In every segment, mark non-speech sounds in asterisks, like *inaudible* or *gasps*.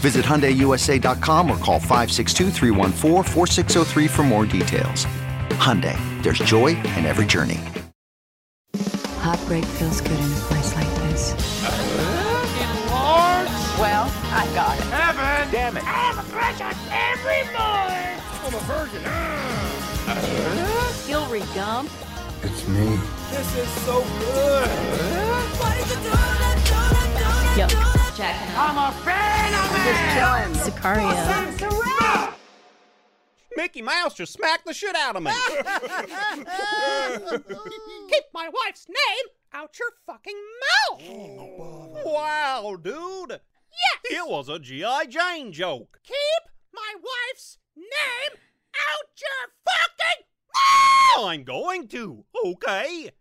Visit HyundaiUSA.com or call 562 for more details. Hyundai, there's joy in every journey. Heartbreak feels good in a place like this. Well, I got it. Heaven! Damn it. I have a precious every morning! I'm a virgin. Hillary Gump. It's me. This is so good. Yo, Jack. I'm a fan of it! Sicario. Mickey Mouse just smacked the shit out of me. *laughs* Keep my wife's name out your fucking mouth! wow, dude. Yes! It was a G.I. Jane joke. Keep my wife's name out your fucking mouth! I'm going to. Okay.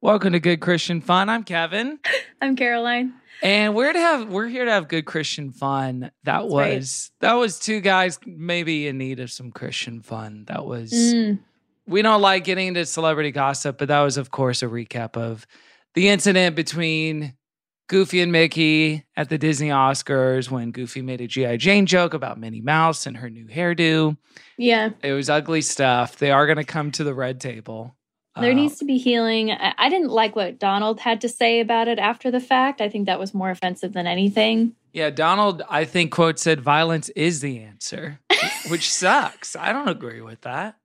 Welcome to Good Christian Fun. I'm Kevin, *laughs* I'm Caroline. And we're to have we're here to have good Christian fun. That That's right. was that was two guys maybe in need of some Christian fun. That was Mm. we don't like getting into celebrity gossip, but that was of course a recap of the incident between Goofy and Mickey at the Disney Oscars when Goofy made a G.I. Jane joke about Minnie Mouse and her new hairdo. Yeah, It was ugly stuff. They are going to come to the red table. There Uh, needs to be healing. I, I didn't like what Donald had to say about it after the fact. I think that was more offensive than anything. Yeah, Donald, I think, quote said, violence is the answer, *laughs* which sucks. I don't agree with that.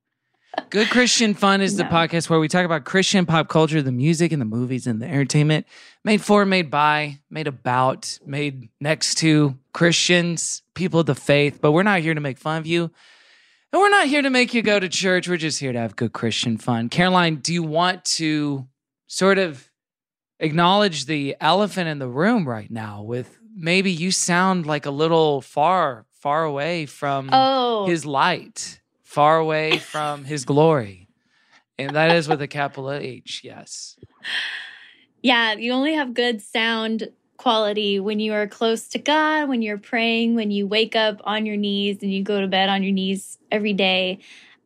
Good Christian Fun is the podcast where we talk about Christian pop culture, the music and the movies and the entertainment made for, made by, made about, made next to Christians, people of the faith. But we're not here to make fun of you. And we're not here to make you go to church. We're just here to have good Christian fun. Caroline, do you want to sort of acknowledge the elephant in the room right now with maybe you sound like a little far, far away from Oh, his light, far away *laughs* from his glory. And that is with a capital H, yes. yeah. You only have good sound quality when you are close to God, when you're praying, when you wake up on your knees and you go to bed on your knees every day.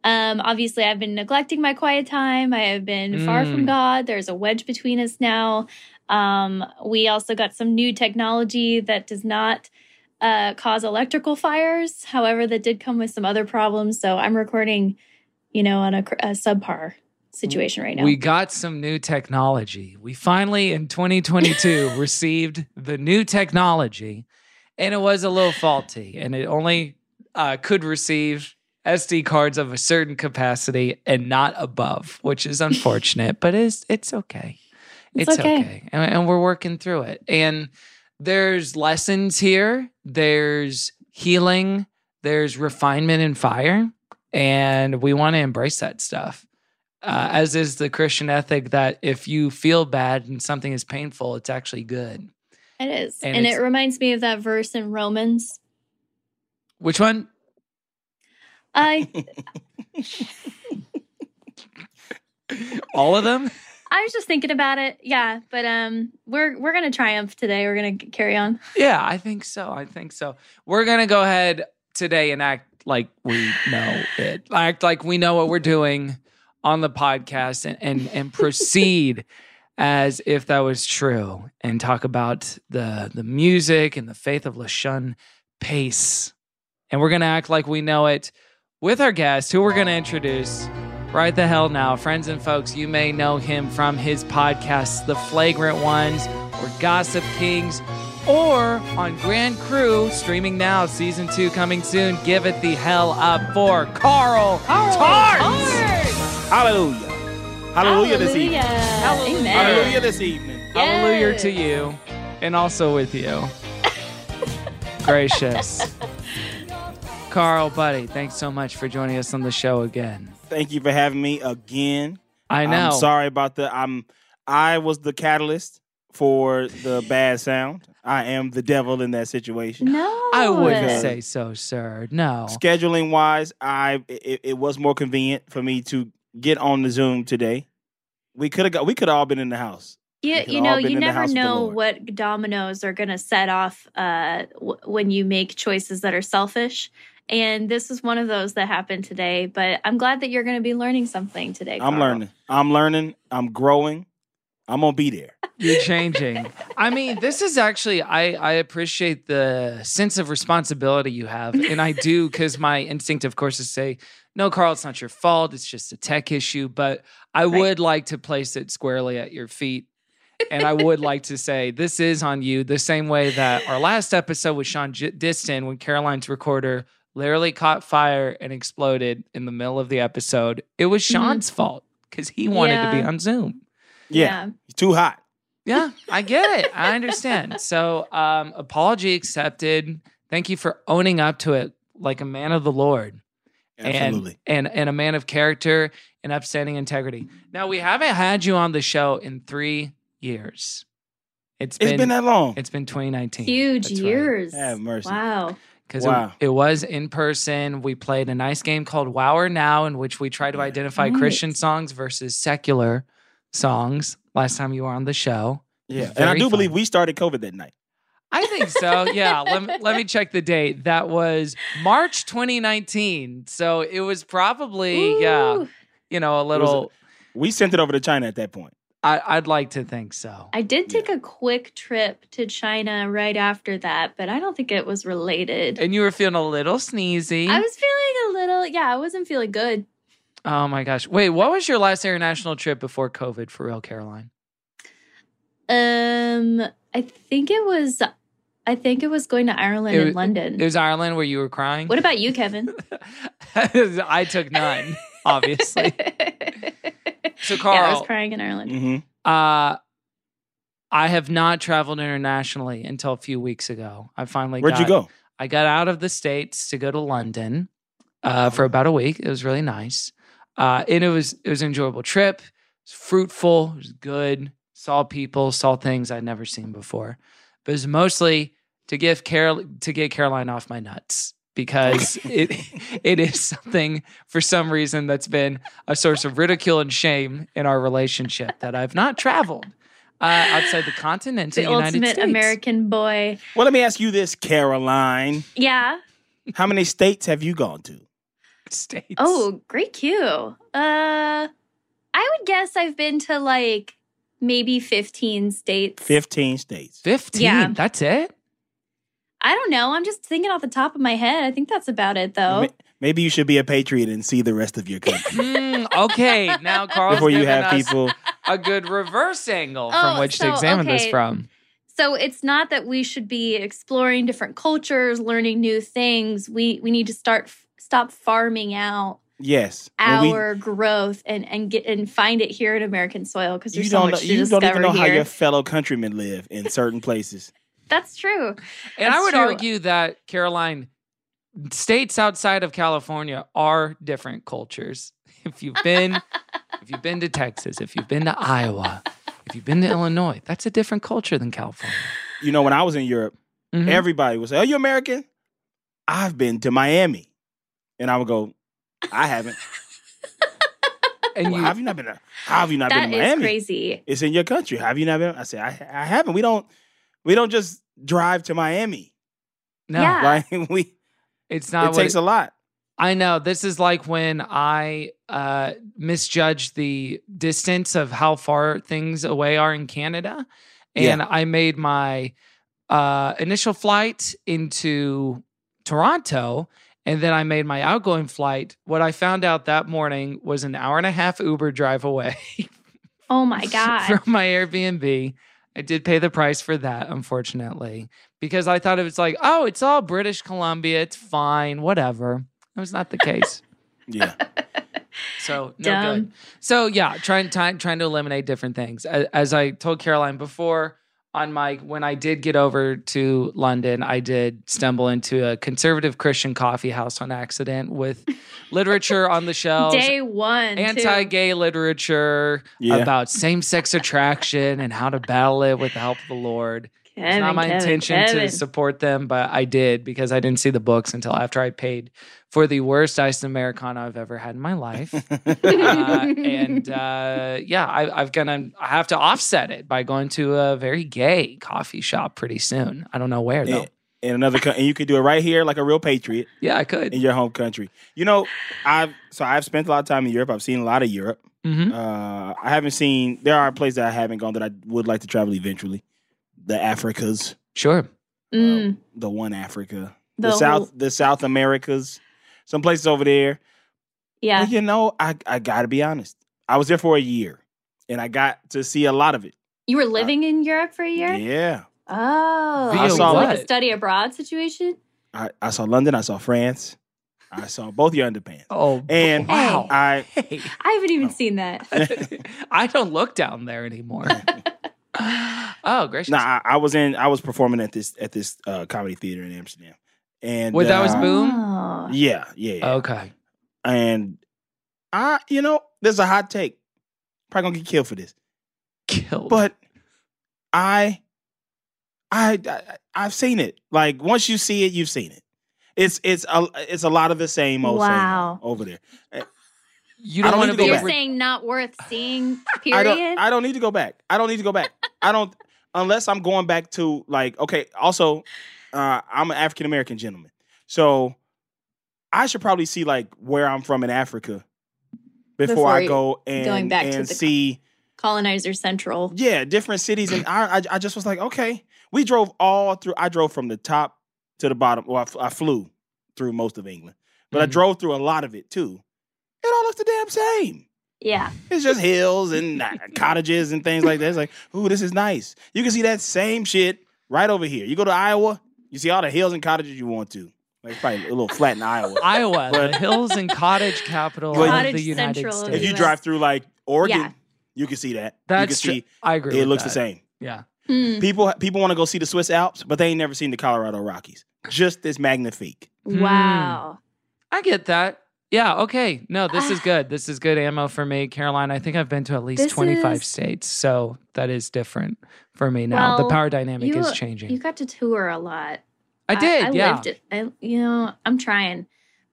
Um, obviously, I've been neglecting my quiet time. I have been far from Mm. God. There's a wedge between us now. Um, we also got some new technology that does not uh, cause electrical fires. However, that did come with some other problems. So I'm recording, you know, on a, a subpar situation right now. We got some new technology. We finally, in 2022, *laughs* received the new technology, and it was a little faulty, and it only uh, could receive SD cards of a certain capacity and not above, which is unfortunate, but it's it's okay. It's It's, okay. okay, And, and we're working through it. And there's lessons here. There's healing. There's refinement and fire, and we want to embrace that stuff uh, as is the Christian ethic that if you feel bad and something is painful, it's actually good. it is. and And, it reminds me of that verse in Romans. Which one? I All of them? I was just thinking about it. Yeah, but um we're we're going to triumph today. We're going to carry on. Yeah, I think so. I think so. We're going to go ahead today and act like we know it. Act like we know what we're doing on the podcast and and, and proceed *laughs* as if that was true and talk about the the music and the faith of LaShun Pace. And we're going to act like we know it with our guest who we're going to introduce right the hell now. Friends and folks, you may know him from his podcasts, The Flagrant Ones or Gossip Kings or on Grand Crew, streaming now, season two coming soon. Give it the hell up for Carl, Tarts. Hallelujah. Hallelujah this evening. Hallelujah. Amen. Hallelujah this evening. Hallelujah to you and also with you. *laughs* Gracious. Carl, buddy, thanks so much for joining us on the show again. Thank you for having me again. I know. I'm sorry about the I'm I was the catalyst for the bad sound. I am the devil in that situation. No, I wouldn't Because- say so, sir. No. Scheduling wise, I it, it was more convenient for me to get on the Zoom today. We could have got we could have all been in the house. You, you know, you never house with the know what dominoes are going to set off uh, w- when you make choices that are selfish. And this is one of those that happened today. But I'm glad that you're going to be learning something today. I'm learning. I'm learning. I'm growing. I'm gonna be there. *laughs* You're changing. I mean, this is actually I I appreciate the sense of responsibility you have, and I do because my instinct, of course, is say, "No, Carl, it's not your fault. It's just a tech issue." But I Right. would like to place it squarely at your feet, and I would like to say this is on you. The same way that our last episode with Sean J- Diston, when Caroline's recorder literally caught fire and exploded in the middle of the episode, it was Sean's fault because he wanted to be on Zoom. Yeah, too hot. Yeah, I get it. I understand. So, um, apology accepted. Thank you for owning up to it like a man of the Lord Absolutely. and and and a man of character and upstanding integrity. Now, we haven't had you on the show in three years. It's it's been, been that long. it's been 2019. Huge That's right. years. Have mercy. Wow. because Wow. it, it was in person. We played a nice game called Wow or Now, in which we try to Yeah. identify Nice. Christian songs versus secular songs. Last time you were on the show, yeah, and I do believe we started COVID that night. I think so. Yeah. let, me, let me check the date. That was March 2019. So it was probably, yeah, you know, a was a- little. We sent it over to China at that point. I, I'd like to think so. I did take a quick trip to China right after that, but I don't think it was related. And you were feeling a little sneezy. I was feeling a little, yeah, I wasn't feeling good. oh my gosh. Wait, what was your last international trip before COVID for real, Caroline? Um, I think it was, I think it was going to Ireland It and London. It was Ireland where you were crying? what about you, Kevin? *laughs* I took none, obviously. *laughs* So, Carl, yeah, I was crying in Ireland. hmm Uh, I have not traveled internationally until a few weeks ago. I finally Where'd got, you go? I got out of the states to go to London uh, for about a week. It was really nice, uh, and it was it was an enjoyable trip. It was fruitful. It was good. Saw people, saw things I'd never seen before. But it was mostly to give Carol to get Caroline off my nuts because *laughs* it it is something for some reason that's been a source of ridicule and shame in our relationship that I've not traveled uh, outside the continental The United ultimate States. American boy. Well, let me ask you this, Caroline. Yeah. How many states have you gone to? States. Oh, great cue. Uh, I would guess I've been to like maybe 15 states. 15 states. 15. Yeah. That's it? I don't know. I'm just thinking off the top of my head. I think that's about it, though. Maybe you should be a patriot and see the rest of your country *laughs* Mm, okay. Now, Carl's before you have people. a good reverse angle from Oh, which so, to examine this from. So it's not that we should be exploring different cultures, learning new things. We we need to start stop farming out Yes. When we- our growth and and get and find it here in American soil because you there's so don't know, much to you discover don't even know how your fellow countrymen live in certain places. *laughs* That's true. And I would true. argue that, Caroline, states outside of California are different cultures. *laughs* If you've been if you've been to Texas, if you've been to Iowa, if you've been to Illinois, that's a different culture than California. You know, when I was in Europe, Mhm. everybody would say, Are you American? I've been to Miami. And I would go, I haven't. *laughs* and Well, you have you not been how have you not That been to is Miami? crazy. It's in your country. Have you not been? I said, I, I haven't. We don't we don't just drive to Miami. no, Yeah. Right? *laughs* we it's not it takes a lot. I know. This is like when I uh, misjudged the distance of how far things away are in Canada. And I made my uh, initial flight into Toronto. And then I made my outgoing flight. What I found out that morning was an hour and a half Uber drive away *laughs* Oh my god. *laughs* from my Airbnb. I did pay the price for that, unfortunately, because I thought it was like, oh, it's all British Columbia. It's fine, whatever. That was not the case. *laughs* Yeah. So no Dumb. good. So yeah, trying trying trying to eliminate different things. As, as I told Caroline before, on my when I did get over to London, I did stumble into a conservative Christian coffee house on accident with *laughs* literature on the shelves. Day one. Anti-gay literature Yeah. about same-sex attraction and how to battle it with the help of the Lord. It's not my Kevin, intention Kevin. to support them, but I did because I didn't see the books until after I paid for the worst iced Americano I've ever had in my life. *laughs* uh, and uh, yeah, I, I've gonna I have to offset it by going to a very gay coffee shop pretty soon. I don't know where though. in, in another country, and you could do it right here, like a real patriot *laughs* Yeah, I could. in your home country. You know, I've so I've spent a lot of time in Europe. I've seen a lot of Europe. hmm Uh, I haven't seen. There are places that I haven't gone that I would like to travel eventually. The Africas, Sure. Mm, the one Africa, the, the South, whole- the South Americas, some places over there. yeah. But you know, I I gotta be honest. I was there for a year, and I got to see a lot of it. You were living in Europe for a year? Yeah, Oh. Via saw what? like a study abroad situation? I, I saw London. I saw France. I saw both your underpants. Oh, And wow. I Hey. I haven't even seen that. *laughs* I don't look down there anymore. *laughs* oh, gracious. Nah, I, I was in. I was performing at this at this uh, comedy theater in Amsterdam, and Wait, that was uh, Boom? Oh. Yeah, yeah, yeah. Okay. And I, you know, there's a hot take. Probably gonna get killed for this, Killed. but I, I, I, I've seen it. Like once you see it, you've seen it. It's it's a it's a lot of the same old same Wow. old over there. You I don't don't want need to to be go You're back. saying not worth seeing, *laughs* I period? don't I don't need to go back. I don't need to go back. I don't unless I'm going back to like okay, also uh I'm an African American gentleman. So I should probably see like where I'm from in Africa before, Before I go and, going back to and the- see Colonizer Central. yeah, different cities and I, I I just was like, okay. We drove all through I drove from the top to the bottom. Well, I, f- I flew through most of England. But I Mhm. drove through a lot of it too. It all looks the damn same. Yeah. It's just hills and *laughs* cottages and things like that. It's like, ooh, this is nice. You can see that same shit right over here. You go to Iowa, you see all the hills and cottages you want to. Like it's probably a little flat in Iowa. *laughs* Iowa, But- the hills and cottage capital But- of Cottage the United Central States. if you drive through like Oregon, Yeah. you can see that. That's you true. can see I agree. it with looks the same. Yeah. Hmm. People people want to go see the Swiss Alps, but they ain't never seen the Colorado Rockies. Just this magnifique. Hmm. Wow. I get that. Yeah. Okay. No, this is ah. good. This is good ammo for me, Caroline. I think I've been to at least This 25 is- states. So that is different for me now. the Well, power dynamic you- is changing. You got to tour a lot. I did. I, yeah. lived it. I, you know, I'm trying,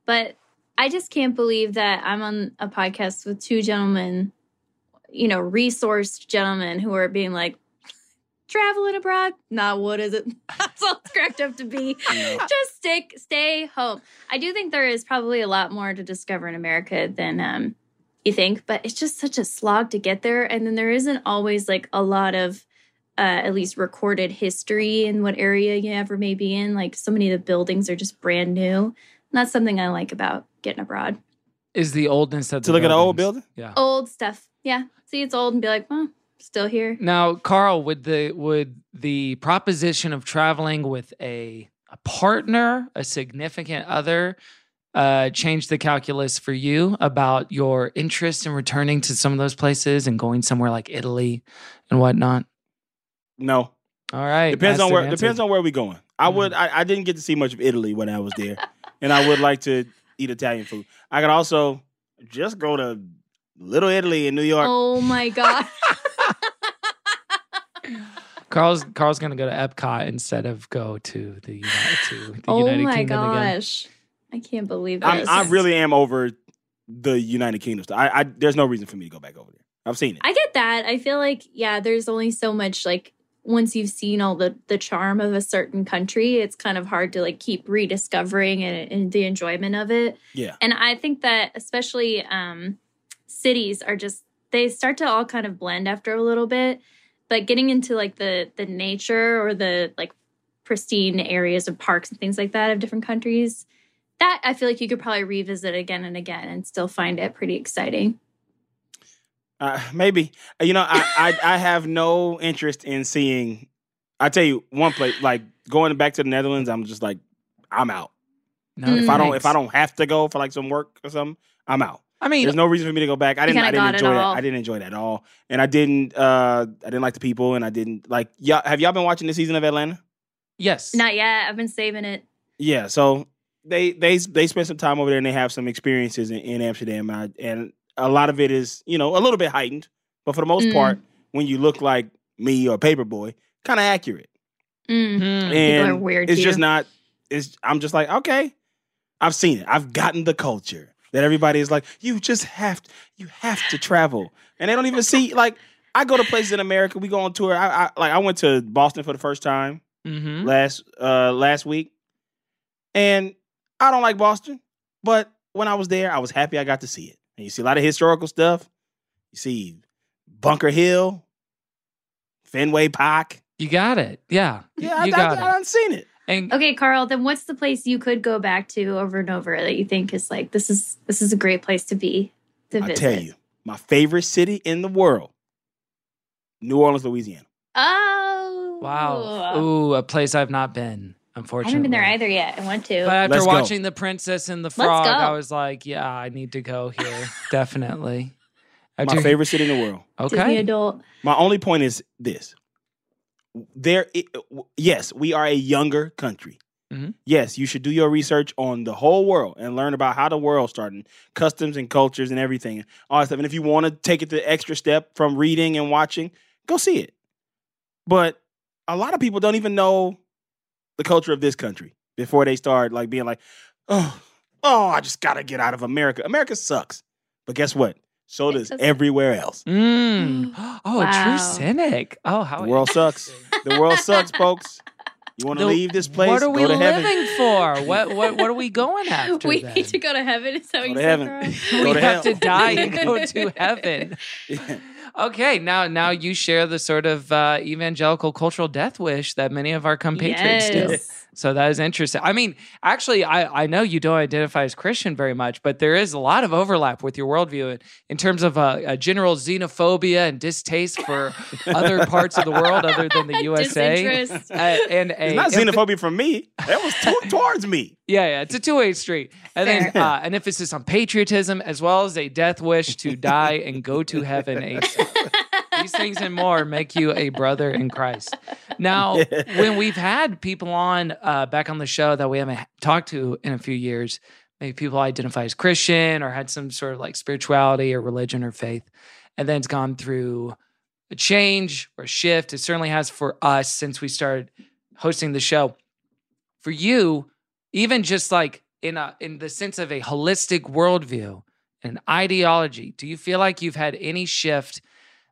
but I just can't believe that I'm on a podcast with two gentlemen, you know, resourced gentlemen who are being like, traveling abroad. Nah, what is it? *laughs* That's all it's cracked up to be. *laughs* just stick, stay home. I do think there is probably a lot more to discover in America than um, you think, but it's just such a slog to get there. And then there isn't always like a lot of uh, at least recorded history in what area you ever may be in. Like so many of the buildings are just brand new. And that's something I like about getting abroad. is the oldness of To the look at an old buildings. building? Yeah. Old stuff. Yeah. See, it's old and be like, well, still here. Now, Carl, would the would the proposition of traveling with a a partner, a significant other, uh, change the calculus for you about your interest in returning to some of those places and going somewhere like Italy and whatnot? No. All right, Depends on where answer. depends on where we going. I Mhm. would I, I didn't get to see much of Italy when I was there. and I would like to eat Italian food. I could also just go to Little Italy in New York. Oh my God. *laughs* Carl's Carl's gonna go to Epcot instead of go to the United, to the oh United my Kingdom again. gosh. I can't believe I'm, this. I really am over the United Kingdom stuff. I, I there's no reason for me to go back over there. I've seen it. I get that. I feel like yeah, there's only so much like once you've seen all the the charm of a certain country, it's kind of hard to like keep rediscovering and, and the enjoyment of it. yeah. And I think that especially um cities are just they start to all kind of blend after a little bit. But getting into like the the nature or the like pristine areas of parks and things like that of different countries, that I feel like you could probably revisit again and again and still find it pretty exciting. Uh, maybe Uh, you know I, I I have no interest in seeing. I tell you one place like going back to the Netherlands. I'm just like I'm out. No. If I don't if I don't have to go for like some work or something, I'm out. I mean, There's no reason for me to go back. I didn't. I didn't got it enjoy all. I didn't enjoy that at all. And I didn't. uh I didn't like the people, and I didn't like. Y'all, have y'all been watching the season of Atlanta? yes. Not yet. I've been saving it. Yeah. So they they they spend some time over there, and they have some experiences in, in Amsterdam, and, I, and a lot of it is you know a little bit heightened, but for the most Mm. part, when you look like me or Paper Boi, kind of accurate. Mm. Hmm. and are weird, It's too. just not. It's. I'm just like okay, I've seen it. I've gotten the culture that everybody is like. You just have. To, you have to travel, and they don't even see. Like I go to places in America. We go on tour. I, I like. I went to Boston for the first time Mm-hmm. last uh last week, and I don't like Boston, but when I was there, I was happy I got to see it. And you see a lot of historical stuff. You see Bunker Hill, Fenway Park. You got it. Yeah. Yeah, you I, got I. I done seen it. And Okay, Carl. Then what's the place you could go back to over and over that you think is like this is this is a great place to be to I visit? tell you, my favorite city in the world, New Orleans, Louisiana. Oh wow. Ooh, a place I've not been, Unfortunately, I unfortunately. haven't been there either yet. I want to. But after Let's go. watching The Princess and the Frog. I was like, yeah, I need to go here. *laughs* Definitely. After- My favorite city in the world. Disney Okay. adult. My only point is this: there, i- yes, we are a younger country. Mhm. Yes, you should do your research on the whole world and learn about how the world started, customs and cultures and everything, all that stuff. And if you want to take it the extra step from reading and watching, go see it. But a lot of people don't even know the culture of this country before they start like being like, oh, oh, I just gotta get out of America. America sucks. But guess what? So does everywhere else. Mm. *gasps* *gasps* Oh, a true cynic. Oh, how The world sucks. The world sucks, *laughs* folks. You want to leave this place? What are we go to heaven. living for? What what what are we going *laughs* after? we then? need to go to heaven. Is that what *laughs* Go you to heaven. Carl? Go we to have hell. to die and go to heaven. Okay, now now you share the sort of uh, evangelical cultural death wish that many of our compatriots do. So that is interesting. I mean, actually, I, I know you don't identify as Christian very much, but there is a lot of overlap with your worldview in, in terms of uh, a general xenophobia and distaste for *laughs* other parts of the world other than the *laughs* USA. Uh, and a It's not emph- xenophobia from me. That was to- towards me. Yeah, yeah, it's a two way street. And then uh, an emphasis on patriotism as well as a death wish to die and go to heaven These things and more make you a brother in Christ. Now, *laughs* when we've had people on uh, back on the show that we haven't talked to in a few years, maybe people identify as Christian or had some sort of like spirituality or religion or faith, and then it's gone through a change or a shift. It certainly has for us since we started hosting the show. For you, even just like in a in the sense of a holistic worldview and ideology, do you feel like you've had any shift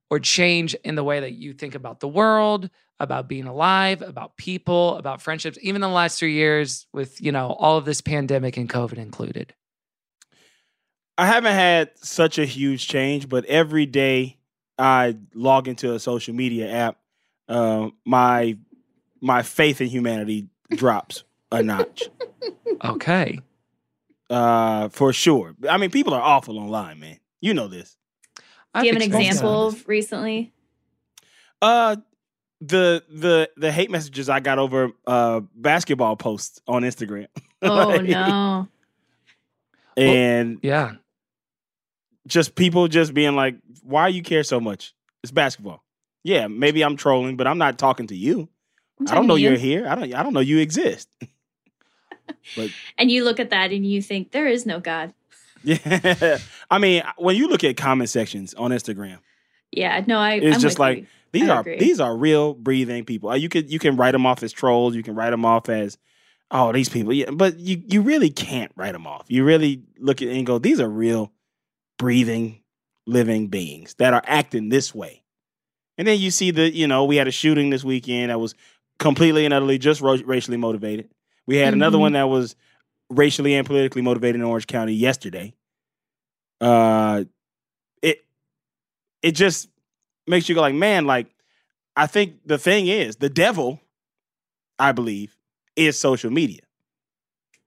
or change in the way that you think about the world, about being alive, about people, about friendships, even the last three years with, you know, all of this pandemic and COVID included? I haven't had such a huge change, but every day I log into a social media app, uh, my my faith in humanity drops a notch. Okay. Uh, for sure. I mean, people are awful online, man. You know this. Do you have an example of recently? Uh the the the hate messages I got over uh basketball posts on Instagram. *laughs* Oh Like, no. And Yeah. just people just being like, "Why you care so much? It's basketball." Yeah, maybe I'm trolling, but I'm not talking to you. I'm I don't know to you're here. I don't. I don't know you exist. *laughs* *laughs* And you look at that and you think there is no God. Yeah, I mean, when you look at comment sections on Instagram, Yeah, no, I. it's I'm just like you. these I are agree. these are real breathing people. Uh, You could you can write them off as trolls. You can write them off as oh these people. Yeah, but you you really can't write them off. You really look at and go these are real breathing living beings that are acting this way. And then you see the you know we had a shooting this weekend that was completely and utterly just ro- racially motivated. We had another Mhm. one that was racially and politically motivated in Orange County yesterday. Uh, it it just makes you go like, man, like I think the thing is the devil, I believe, is social media.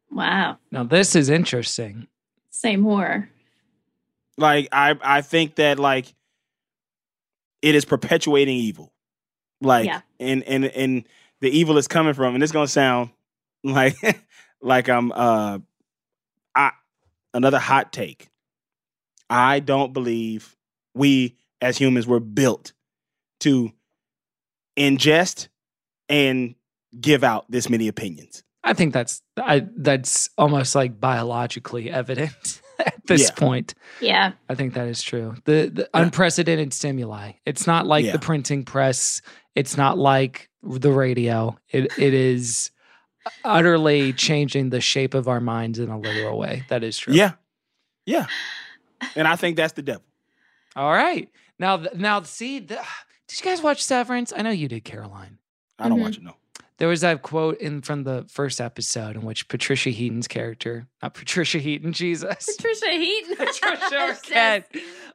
wow, Now, this is interesting. same horror. Like I I think that like it is perpetuating evil. Like Yeah. and and and the evil is coming from, and it's gonna sound like *laughs* like I'm uh I another hot take. I don't believe we as humans were built to ingest and give out this many opinions. I think that's I that's almost like biologically evident *laughs* at this Yeah. point. Yeah. I think that is true. The, the Yeah. unprecedented stimuli. It's not like Yeah. the printing press. It's not like the radio. It it is utterly changing the shape of our minds in a literal way. That is true. Yeah. Yeah. And I think that's the devil. All right. Now now see the, did you guys watch Severance? I know you did, Caroline. I don't Mhm. want you to know. There was that quote in from the first episode in which Patricia Heaton's character, not Patricia Heaton, Jesus. Patricia Heaton. *laughs* Patricia *laughs* Says, Arquette.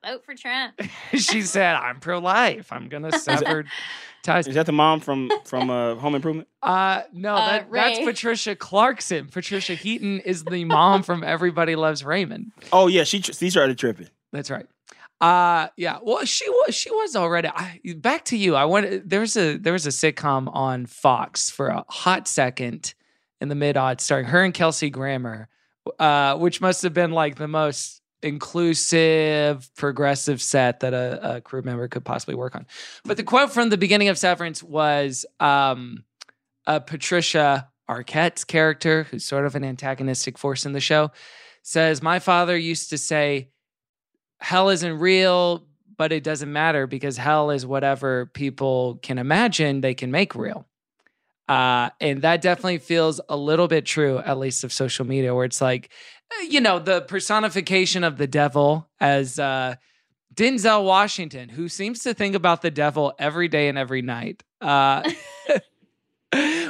Vote for Trump. *laughs* she said, I'm pro life. I'm gonna sever ties. Is that the mom from from uh, Home Improvement? Uh no, Uh, that, that's Patricia Clarkson. Patricia Heaton is the mom from Everybody Loves Raymond. Oh yeah, she she started tripping. That's right. Uh yeah. Well, she was she was already. I, back to you. I want there was a there was a sitcom on Fox for a hot second in the mid odds starring her and Kelsey Grammer, uh, which must have been like the most inclusive, progressive set that a, a crew member could possibly work on. But the quote from the beginning of Severance was um, uh, Patricia Arquette's character, who's sort of an antagonistic force in the show, says, My father used to say, hell isn't real, but it doesn't matter because hell is whatever people can imagine they can make real. Uh, and that definitely feels a little bit true, at least of social media, where it's like, eh, you know, the personification of the devil as uh, Denzel Washington, who seems to think about the devil every day and every night. Uh, *laughs*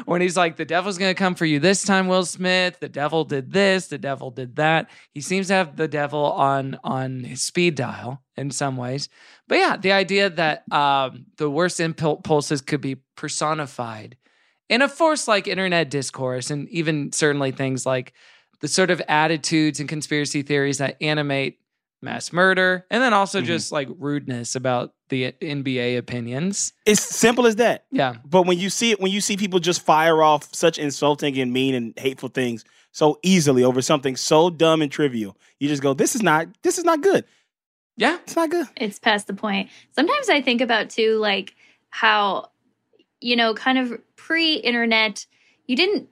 when he's like, the devil's going to come for you this time, Will Smith. The devil did this. The devil did that. He seems to have the devil on on his speed dial in some ways. But yeah, the idea that um, the worst impulses could be personified in a force like internet discourse, and even certainly things like the sort of attitudes and conspiracy theories that animate mass murder, and then also Mhm. just like rudeness about the NBA opinions. It's simple as that. Yeah. But when you see it, when you see people just fire off such insulting and mean and hateful things so easily over something so dumb and trivial, you just go, "This is not. This is not good. Yeah. It's not good." it's past the point. Sometimes I think about too, like how, you know, kind of pre internet, you didn't,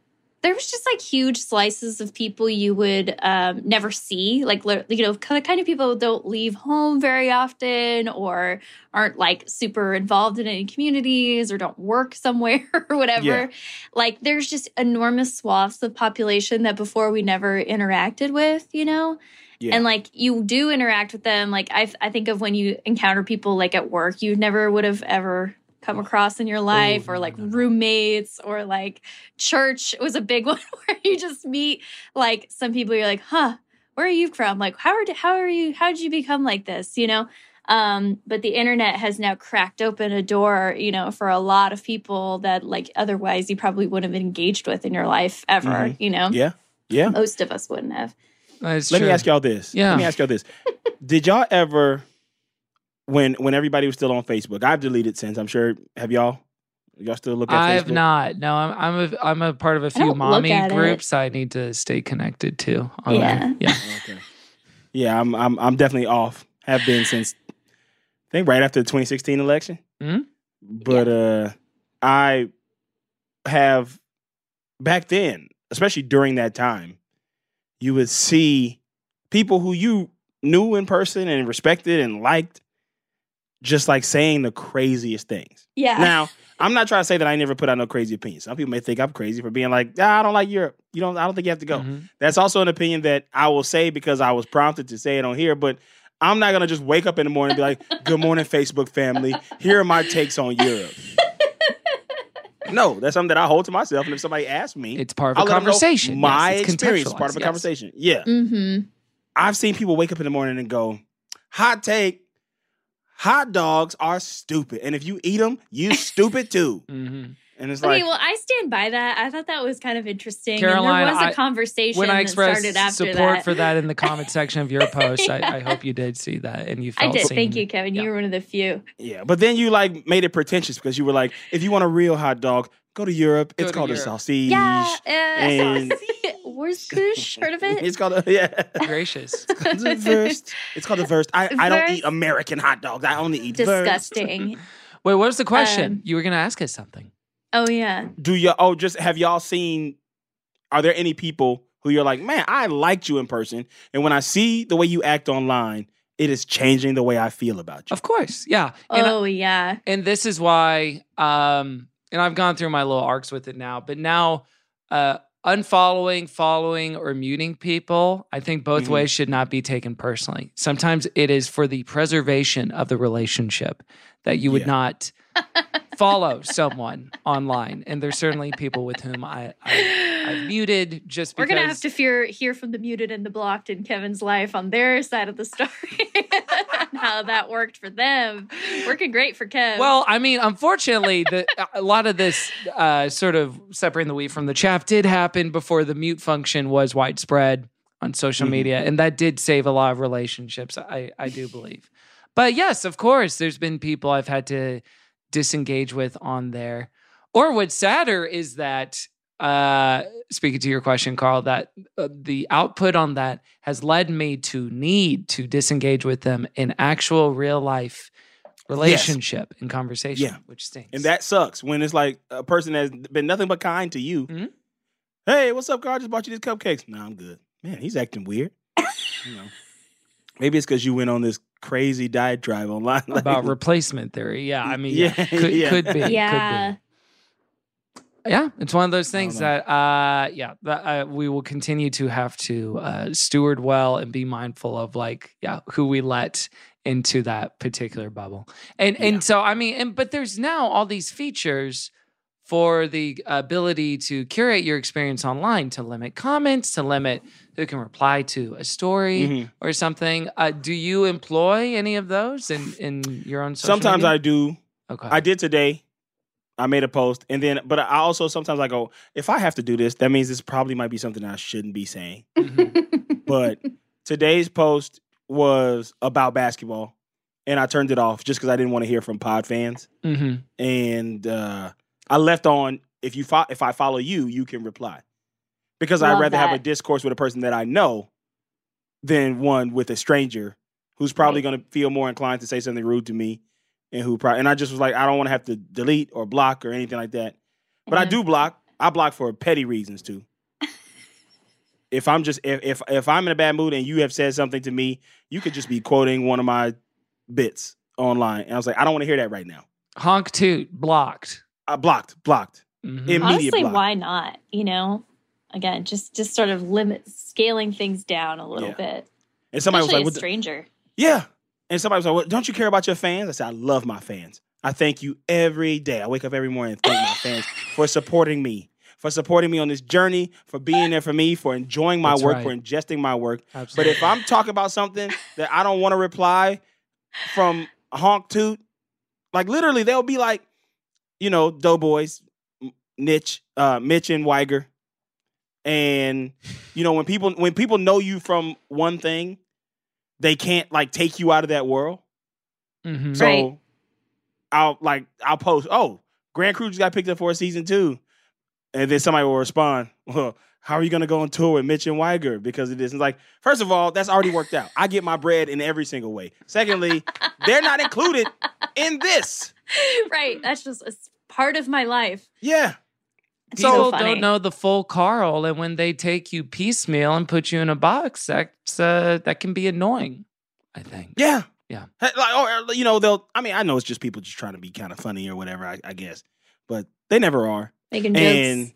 there was just like huge slices of people you would um, never see. Like, you know, the kind of people don't leave home very often or aren't like super involved in any communities or don't work somewhere *laughs* or whatever. Yeah. Like, there's just enormous swaths of population that before we never interacted with, you know? Yeah. and like you do interact with them like I, I think of when you encounter people like at work you never would have ever come across in your life Oh, or like no, no. roommates or like church was a big *laughs* one where you just meet like some people you're like huh where are you from like how are how are you how did you become like this you know um but the internet has now cracked open a door you know for a lot of people that like otherwise you probably wouldn't have engaged with in your life ever Mhm. you know Yeah. Yeah. most of us wouldn't have Let true. me ask y'all this. Yeah. Let me ask y'all this. Did y'all ever, when when everybody was still on Facebook, I've deleted since. I'm sure. Have y'all? Y'all still look at I Facebook? have not. No, I'm I'm a I'm a part of a few mommy at it. groups I need to stay connected to. on Yeah. Yeah. Okay. Yeah, I'm I'm I'm definitely off. Have been since I think right after the 2016 election. Mhm. But uh I have back then, especially during that time, you would see people who you knew in person and respected and liked just like saying the craziest things. yeah Now, I'm not trying to say that I never put out no crazy opinions. Some people may think I'm crazy for being like, ah, I don't like Europe. You don't. I don't think you have to go. Mhm. That's also an opinion that I will say because I was prompted to say it on here. But I'm not gonna just wake up in the morning and be like, *laughs* "Good morning, Facebook family. Here are my takes on Europe." *laughs* no, that's something that I hold to myself. And if somebody asks me, It's part of I'll a let 'em know conversation. My Yes, it's experience, part of a yes. conversation. Yeah, mm-hmm I've seen people wake up in the morning and go, "Hot take." Hot dogs are stupid, and if you eat them, you *laughs* stupid too. Mhm. And it's Okay, like, well, I stand by that. I thought that was kind of interesting. Caroline, and there was a I- conversation When I that expressed started after support that. for that in the comment *laughs* section of your post, I, I hope you did see that and you I did. seen. Thank you, Kevin. You were one of the few. Yeah, but then you like made it pretentious because you were like, if you want a real hot dog, go to Europe. Go it's to called Europe. a sausage. Yeah. Uh, and- Where's *laughs* Kush? Heard of it? It's called a yeah. Gracious. *laughs* It's a wurst. It's called a wurst. I, I don't eat American hot dogs. I only eat wurst. Disgusting. *laughs* Wait, what was the question? Um, you were going to ask us something. Oh yeah. Do you? Oh, just have y'all seen? Are there any people who you're like, man, I liked you in person, and when I see the way you act online, it is changing the way I feel about you. Of course. Yeah. And Oh yeah. and this is why um and i've gone through my little arcs with it now but now uh unfollowing following or muting people i think both Mhm. ways should not be taken personally sometimes it is for the preservation of the relationship that you would Yeah. not *laughs* follow someone online and there's certainly people with whom i, I i've muted just because We're gonna have to fear, hear from the muted and the blocked in Kevin's life on their side of the story, and *laughs* how that worked for them. Working great for Kev. Well, I mean, unfortunately, the, a lot of this uh, sort of separating the wheat from the chaff did happen before the mute function was widespread on social Mhm. media, and that did save a lot of relationships. I I do believe, but yes, of course, there's been people I've had to disengage with on there. Or what's sadder is that, uh, speaking to your question, Carl, that uh, the output on that has led me to need to disengage with them in actual real life relationship and conversation, Yeah. which stinks. And that sucks when it's like a person that's been nothing but kind to you. Mhm. Hey, what's up, Carl? I just bought you these cupcakes. No, I'm good. Man, he's acting weird. you know, maybe it's because you went on this crazy diatribe online *laughs* about lately. replacement theory. Yeah, I mean, yeah, *laughs* Yeah, could, yeah. could be. yeah. Could be. Yeah, it's one of those things that, uh, yeah, that, uh, we will continue to have to uh, steward well and be mindful of, like, yeah, who we let into that particular bubble. And Yeah. and so, I mean, and but there's now all these features for the ability to curate your experience online, to limit comments, to limit who can reply to a story Mhm. or something. Uh, do you employ any of those in in your own? Social Sometimes media? I do. Okay. I did today. I made a post, and then, but I also sometimes I go, if I have to do this, that means this probably might be something I shouldn't be saying. Mhm. But today's post was about basketball, and I turned it off just because I didn't want to hear from pod fans. Mhm. and uh, I left on if you fo- if I follow you, you can reply because I'd Love rather have a discourse with a person that I know than one with a stranger who's probably Right. going to feel more inclined to say something rude to me, and who probably and I just was like I don't want to have to delete or block or anything like that. But I do block. I block for petty reasons too. *laughs* if I'm just if, if if I'm in a bad mood and you have said something to me, you could just be quoting one of my bits online, and I was like I don't want to hear that right now. Honk toot blocked. I blocked, blocked. Mhm. Immediate Honestly, block. why not? You know, again, just just sort of limit scaling things down a little Yeah. bit. And somebody was like, a what the- stranger. "Yeah," and somebody was like, well, "Don't you care about your fans?" I said, "I love my fans. I thank you every day. I wake up every morning and thank my fans for supporting me, for supporting me on this journey, for being there for me, for enjoying my That's work, right. for ingesting my work. But if I'm talking about something that I don't want to reply from honk toot, like literally, they'll be like, you know, Doughboys, Mitch, uh, Mitch and Wiger, and you know when people when people know you from one thing, they can't like take you out of that world. Mhm. So Right. I'll like I'll post, oh, Grand Crew just got picked up for a season two. And then somebody will respond, Well, how are you gonna go on tour with Mitch and Wiger because of this? And like, first of all, that's already worked out. I get my bread in every single way. Secondly, they're not included in this. *laughs* right. That's just a part of my life. Yeah. It's People so funny. don't know the full Carl, and when they take you piecemeal and put you in a box, that's uh, that can be annoying. I think. Yeah. Yeah. Like, or, you know, they'll I mean, I know it's just people just trying to be kind of funny or whatever, I, I guess. But they never are. Making jokes. And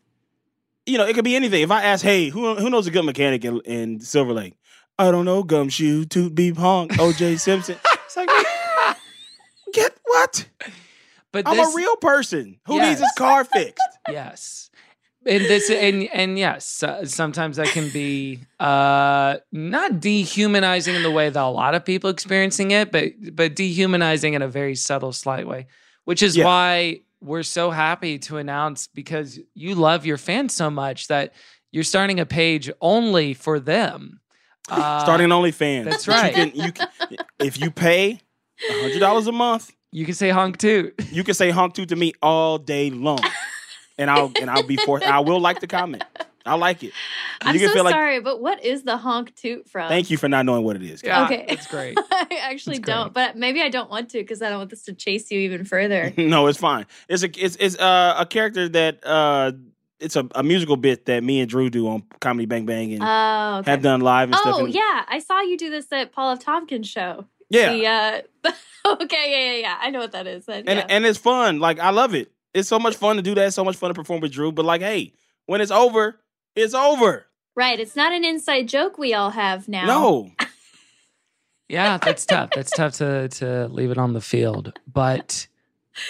you know, it could be anything. If I ask, hey, who who knows a good mechanic in, in Silver Lake? I don't know, Gumshoe, Toot Beep Honk, OJ Simpson. *laughs* It's like, get what? But I'm this, a real person who needs his car fixed. *laughs* yes and this and and yes uh, sometimes that can be uh not dehumanizing in the way that a lot of people experiencing it but but dehumanizing in a very subtle slight way which is Yeah. why we're so happy to announce because you love your fans so much that you're starting a page only for them uh, Starting OnlyFans. that's right. You can, you can, if you pay hundred dollars a month, you can say honk too you can say honk toot to me all day long. And I'll and I'll be forced. I will like the comment. I like it. I'm you can so feel like sorry, but what is the honk toot from? thank you for not knowing what it is. Yeah, Okay. it's great. *laughs* I actually It's don't, but maybe I don't want to because I don't want this to chase you even further. *laughs* no, it's fine. It's a it's it's uh, a character that uh it's a, a musical bit that me and Drew do on Comedy Bang Bang and Oh, okay. have done live and stuff. Oh yeah, I saw you do this at Paul F. Tompkins show. Yeah. The, uh, *laughs* okay, yeah, yeah, yeah. I know what that is. Then, and yeah. and it's fun. Like I love it. It's so much fun to do that. It's so much fun to perform with Drew. But like, hey, when it's over, it's over. right, it's not an inside joke we all have now. No, *laughs* Yeah, that's tough. That's tough to to leave it on the field. But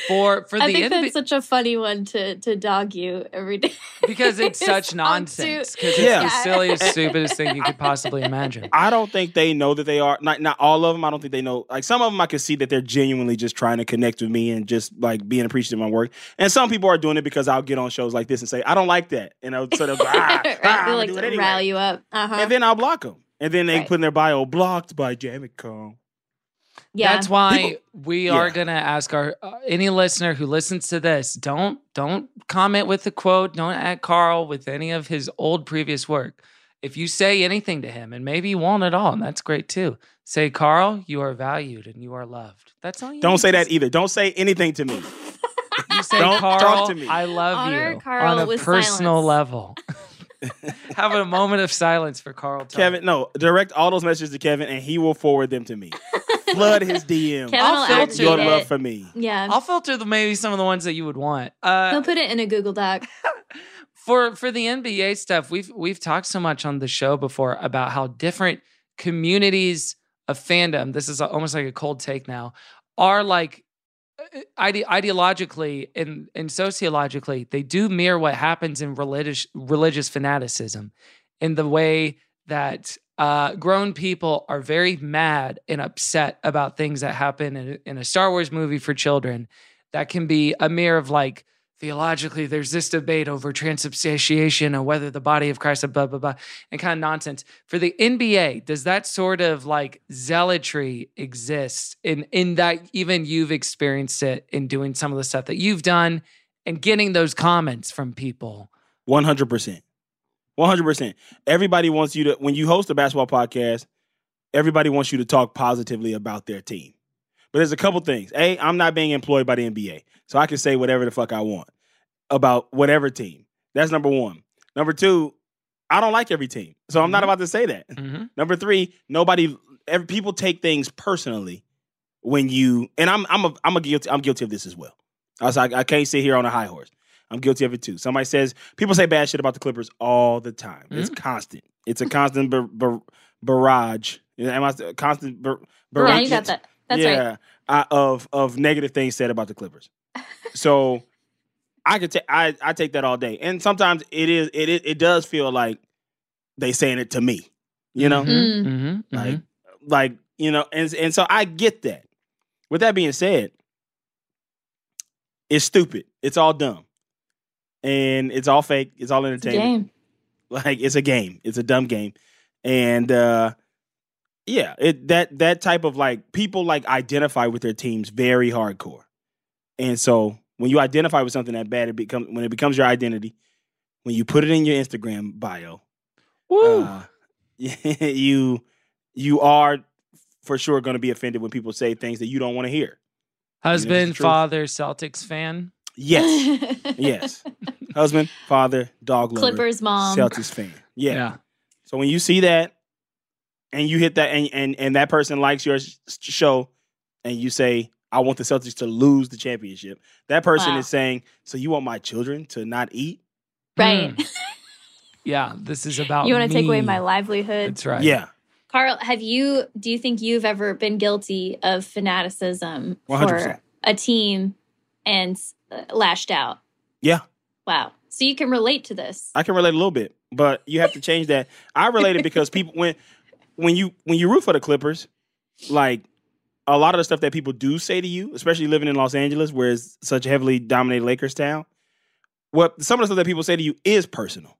for for I the think NBA that's such a funny one to to dog you every day because it's *laughs* such nonsense. Because it's Yeah. the silliest, *laughs* stupidest thing you could possibly imagine. I don't think they know that they are. Not not all of them. I don't think they know. Like some of them, I can see that they're genuinely just trying to connect with me and just like being appreciative of my work. And some people are doing it because I'll get on shows like this and say I don't like that, and I'll sort of go, *laughs* ah, right, ah, I'm they like do to it anyway. rile you up. Uh-huh. And then I'll block them. And then they Right. put in their bio blocked by Jamie Jamicom. Yeah. That's why People- we are Yeah. gonna ask our uh, any listener who listens to this don't don't comment with the quote. Don't at Carl with any of his old previous work. If you say anything to him, and maybe you won't at all, and that's great too. Say, Carl, you are valued and you are loved. That's all you Don't say to that either. Don't say anything to me. *laughs* *laughs* You say, Don't talk to me. I love Honor you Carl on a personal silence. level. *laughs* Have a moment of silence for Carl. Tucker. Kevin, no, direct all those messages to Kevin, and he will forward them to me. Flood his DM. *laughs* Kevin I'll filter Your it. love for me. Yeah. I'll filter the maybe some of the ones that you would want. Uh, He'll put it in a Google Doc. *laughs* for for the NBA stuff, we've we've talked so much on the show before about how different communities of fandom. This is almost like a cold take now. Are like uh, ide- ideologically and and sociologically, they do mirror what happens in religious religious fanaticism, in the way that uh, grown people are very mad and upset about things that happen in, a- in a Star Wars movie for children. That can be a mirror of like theologically, there's this debate over transubstantiation and whether the body of Christ, blah, blah, blah, and kind of nonsense. For the NBA, does that sort of like zealotry exist in, in that even you've experienced it in doing some of the stuff that you've done and getting those comments from people? One hundred percent. One hundred percent. Everybody wants you to when you host a basketball podcast. Everybody wants you to talk positively about their team. But there's a couple things. A, I'm not being employed by the NBA, so I can say whatever the fuck I want about whatever team. That's number one. Number two, I don't like every team, so I'm not Mhm. about to say that. Mm-hmm. Number three, nobody. Every, people take things personally when you and I'm I'm a I'm a guilty I'm guilty of this as well. I I can't sit here on a high horse. I'm guilty of it too. Somebody says people say bad shit about the Clippers all the time. It's constant. It's a constant bar, bar, barrage. Am I constant bar, Yeah, barrage? you got that. That's yeah, right. I, of of negative things said about the Clippers. *laughs* so I could take I I take that all day, and sometimes it is it it, it does feel like they saying it to me. You know, Mm. Mm-hmm. like like you know, and and so I get that. With that being said, it's stupid. It's all dumb, and it's all fake. It's all It's a entertainment. game. *laughs* Like it's a game. It's a dumb game, and uh yeah, it that that type of like people like identify with their teams very hardcore, and so when you identify with something that bad, it becomes when it becomes your identity. When you put it in your Instagram bio, Woo. uh, *laughs* you you are for sure going to be offended when people say things that you don't want to hear. Husband, truth. father, Celtics fan. Yes, *laughs* yes. Husband, father, dog lover, Clippers mom. Celtics fan. Yeah. So when you see that, and you hit that, and and, and that person likes your sh- show, and you say, "I want the Celtics to lose the championship," that person Wow. is saying, "So you want my children to not eat?" Right. Mm. Yeah, this is about you want to take away my livelihood. That's right. Yeah, Carl, have you do you think you've ever been guilty of fanaticism 100%. for a team and uh, lashed out? yeah. Wow. So you can relate to this. I can relate a little bit, but you have to change that. I related because people when when you when you root for the Clippers, like a lot of the stuff that people do say to you, especially living in Los Angeles, where it's such a heavily dominated Lakers town, what some of the stuff that people say to you is personal.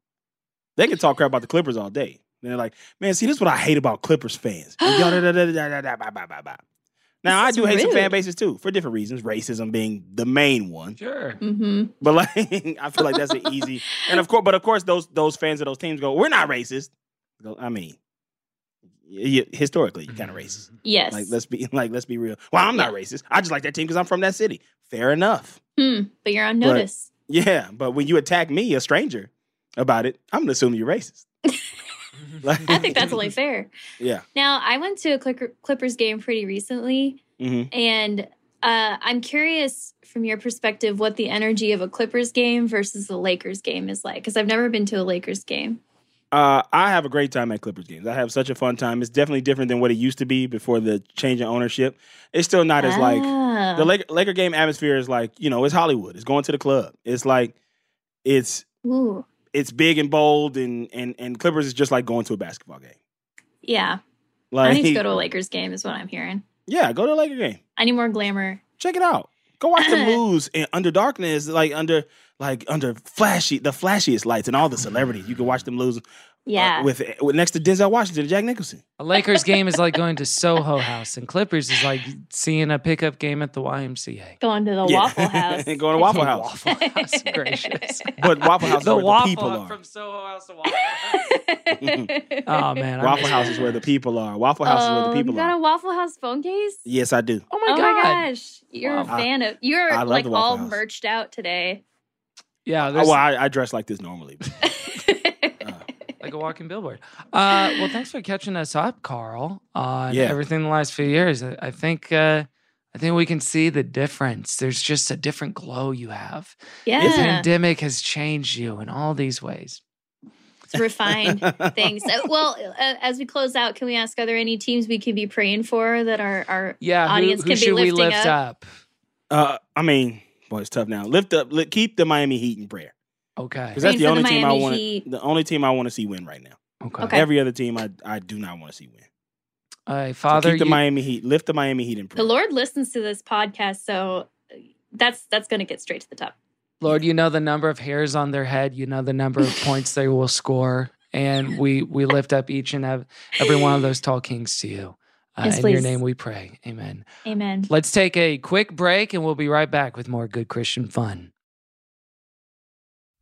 They can talk crap about the Clippers all day. And They're like, man, see, this is what I hate about Clippers fans. *gasps* Now I do is hate some fan bases too for different reasons. Racism being the main one. Sure. Mm-hmm. But like, *laughs* I feel like that's an easy. And of course, but of course, those those fans of those teams go, "We're not racist." I mean, y- y- historically, you're kind of racist. Yes. Like, let's be *laughs* like, let's be real. Well, I'm not racist. I just like that team because I'm from that city. Fair enough. Hmm, but you're on But- notice. Yeah, but when you attack me, a stranger, about it, I'm gonna assume you're racist. *laughs* Like- I think that's only *laughs* fair. Yeah. Now, I went to a Clipper- Clippers game pretty recently, hmm and uh, I'm curious from your perspective what the energy of a Clippers game versus a Lakers game is like, because I've never been to a Lakers game. Uh, I have a great time at Clippers games. I have such a fun time. It's definitely different than what it used to be before the change in ownership. It's still not as like Ah. the Laker, Laker game atmosphere is like you know it's Hollywood. It's going to the club. It's like it's Ooh, it's big and bold and and and Clippers is just like going to a basketball game. yeah. Like I need to go to a Lakers game, is what I'm hearing. yeah, go to a Laker game. I need more glamour. Check it out. Go watch them lose *laughs* in under darkness, like under like under flashy the flashiest lights and all the celebrities. You can watch them lose Uh, yeah. with, with next to Denzel Washington and Jack Nicholson. A Lakers game is like going to Soho House, and Clippers is like seeing a pickup game at the YMCA. Going to the Yeah. Waffle *laughs* House. Going to Waffle House. Waffle House, gracious. *laughs* But Waffle House the is where waffle the people are. from Soho House to Waffle House. *laughs* Oh man, I Waffle House is where the people are. Waffle House is where Oh, the um, people are. you got are. a Waffle House phone case? Yes, I do. Oh my oh god. my gosh. You're Wow. a fan of you're I love like the all House. merched out today. Yeah, Oh, well, I, I dress like this normally. Like a walking billboard. Uh, well, thanks for catching us up, Carl. On Yeah. everything the last few years. I, I think uh, I think we can see the difference. There's just a different glow you have. Yeah, the pandemic has changed you in all these ways. It's refined things. Uh, well, uh, as we close out, can we ask are there any teams we can be praying for that our our Yeah, audience who can be should we lifting lift up? up? Uh, I mean, boy, it's tough now. Lift up, li- keep the Miami Heat in prayer Okay. because that's Praying the for only the team I Miami want. Heat. The only team I want to see win right now. Okay. Okay. Every other team, I I do not want to see win. All right, So Father. keep the you- Miami Heat. Lift the Miami Heat in The. Lord listens to this podcast, so uh, that's that's going to get straight to the top. Lord, you know the number of hairs on their head. You know the number of *laughs* points they will score, and we we lift up each and every one of those tall kings to you. Uh, Yes, in your name we pray. Amen. Amen. Let's take a quick break, and we'll be right back with more good Christian fun.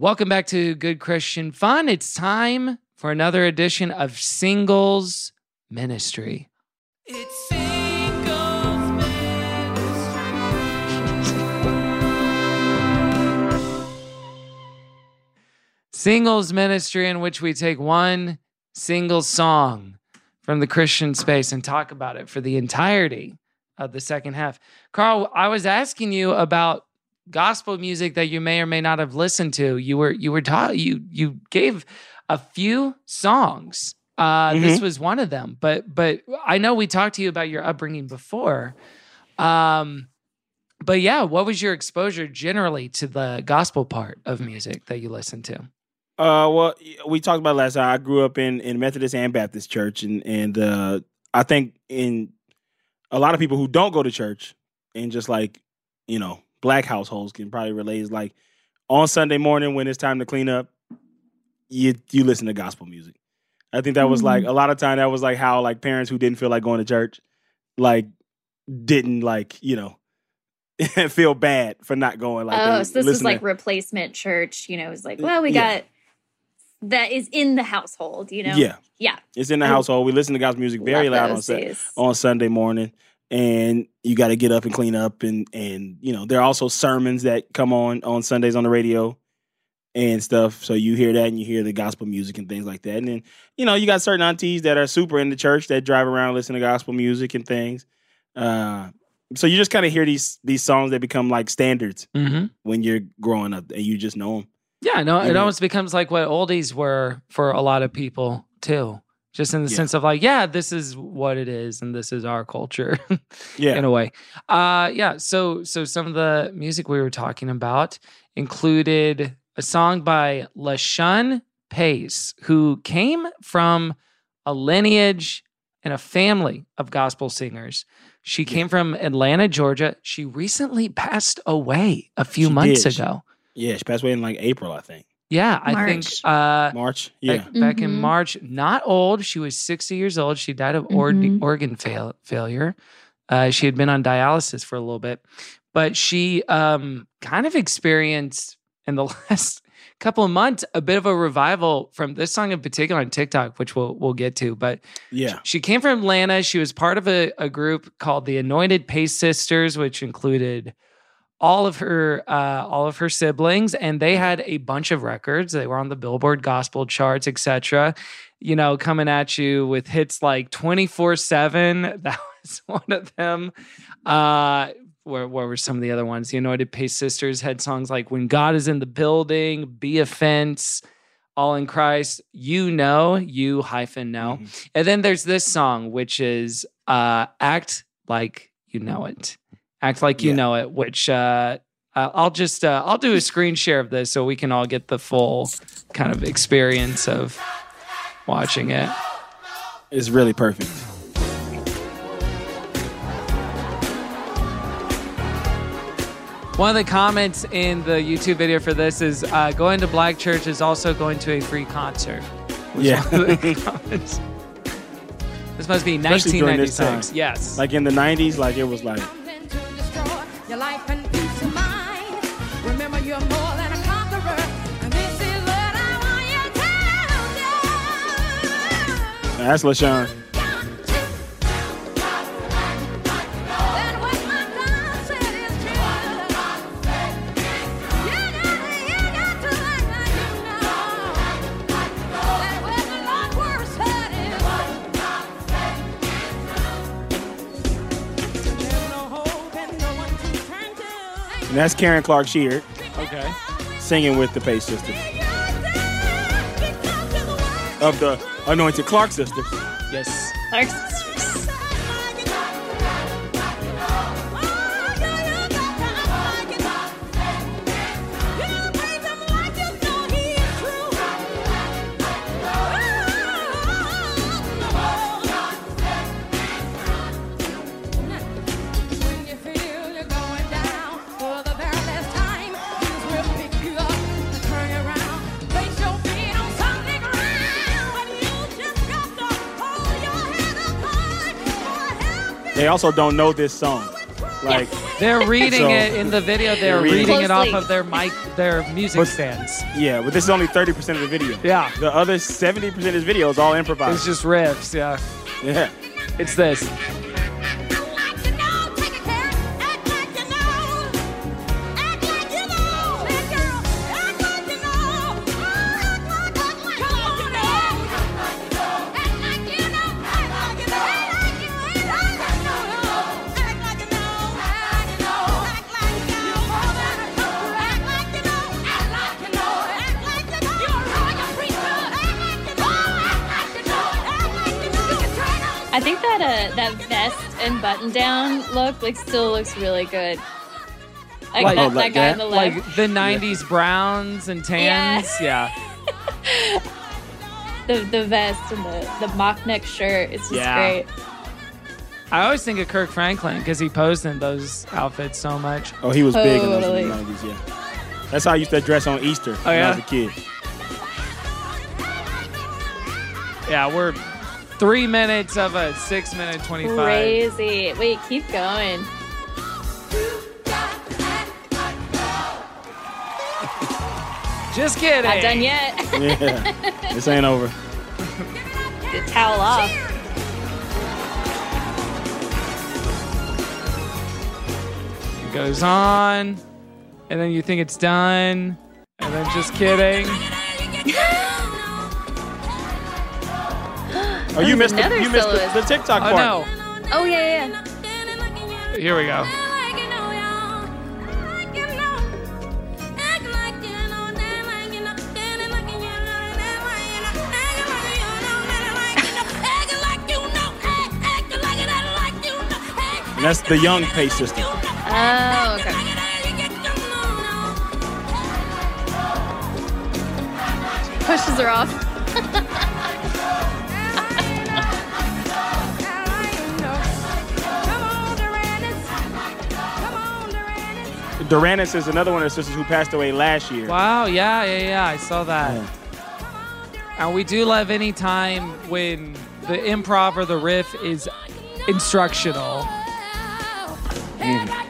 Welcome back to Good Christian Fun. It's time for another edition of Singles Ministry. It's Singles Ministry. Singles Ministry, in which we take one single song from the Christian space and talk about it for the entirety of the second half. Carl, I was asking you about gospel music that you may or may not have listened to. You were you were taught you you gave a few songs. Uh, This was one of them, but but I know we talked to you about your upbringing before. Um, but yeah, what was your exposure generally to the gospel part of music that you listened to? Uh, well, we talked about last time. I grew up in in Methodist and Baptist church, and and uh, I think in a lot of people who don't go to church and just like you know black households can probably relate. Is like on Sunday morning when it's time to clean up, you you listen to gospel music. I think that was like mm. a lot of time. That was like how like parents who didn't feel like going to church, like didn't like you know *laughs* feel bad for not going. Like oh, so this was to- like replacement church. You know, it's like, well, we Yeah. got that is in the household. You know, Yeah. yeah. It's in the household. We listen to gospel music very love loud on on Sunday morning. And you got to get up and clean up, and and you know there are also sermons that come on on Sundays on the radio and stuff. So you hear that, and you hear the gospel music and things like that. And then you know you got certain aunties that are super in the church that drive around listening to gospel music and things. Uh, so you just kind of hear these these songs that become like standards Mm-hmm. when you're growing up, and you just know them. Yeah, no, it almost becomes like what oldies were for a lot of people too. Just in the Yeah. sense of like, yeah, this is what it is, and this is our culture. *laughs* Yeah. in a way. Uh, yeah. So, so some of the music we were talking about included a song by LaShun Pace, who came from a lineage and a family of gospel singers. She came from Atlanta, Georgia. She recently passed away a few She months did. She- ago. Yeah, she passed away in like April, I think. Yeah, I think March. uh March. back, Yeah. back in Mhm. March. Not old. She was 60 years old. She died of or- Mhm. organ fail- failure. Uh, she had been on dialysis for a little bit, but she um, kind of experienced in the *laughs* last couple of months a bit of a revival from this song in particular on TikTok, which we'll we'll get to. But Yeah. she came from Atlanta. She was part of a, a group called the Anointed Pace Sisters, which included all of her uh, all of her siblings, and they had a bunch of records. They were on the Billboard Gospel charts, etc. You know, coming at you with hits like twenty four seven. *laughs* That was one of them. Uh, where, where were some of the other ones? The Anointed Pace Sisters had songs like "When God Is in the Building," "Be a Fence." All in Christ, you know, you hyphen know. Mhm. And then there's this song, which is uh, Act Like You Know It. Act Like You Yeah. Know It, which uh, uh, I'll just, uh, I'll do a screen share of this so we can all get the full kind of experience of watching it. It's really perfect. One of the comments in the YouTube video for this is uh, going to Black Church is also going to a free concert. Yeah. one of the *laughs* comments. This must be Especially 1996. Yes. Like in the 90s, like it was like, Your life and peace of mind. Remember, you're more than a conqueror. And this is what I want you to that's LaShun. And that's Karen Clark Sheard okay. singing with the Pace Sisters of the Anointed Clark Sisters. Yes. Clark also don't know this song. Like, They're reading So- it in the video. They're They're reading reading it off of their mic, their music But- stands. yeah, but this is only 30% of the video. Yeah. The other 70% of the video is all improvised. It's just riffs. Yeah. yeah. It's this. Button down look like still looks really good. Like, Like- that, Oh, that guy that? on the left. Like the 90s browns and tans. Yeah. *laughs* the the vest and the, the mock neck shirt. It's just Yeah. great. I always think of Kirk Franklin because he posed in those outfits so much. Oh, he was big in those in the 90s, yeah. That's how I used to dress on Easter oh, when I yeah? was a kid. Yeah, we're three minutes of a six minute 25. Crazy. Wait, keep going. Just kidding. Not done yet. Yeah. this ain't over. *laughs* the towel off. It goes on, and then you think it's done, and then just kidding. Oh, you missed the, you missed the, the TikTok Oh part. no! Oh yeah, yeah. Here we go. And that's the young Pace sister. Oh, okay. Pushes her off. Duranice is another one of the sisters who passed away last year. Wow, yeah, yeah, yeah. I saw that. And we do love any time when the improv or the riff is instructional. Mm.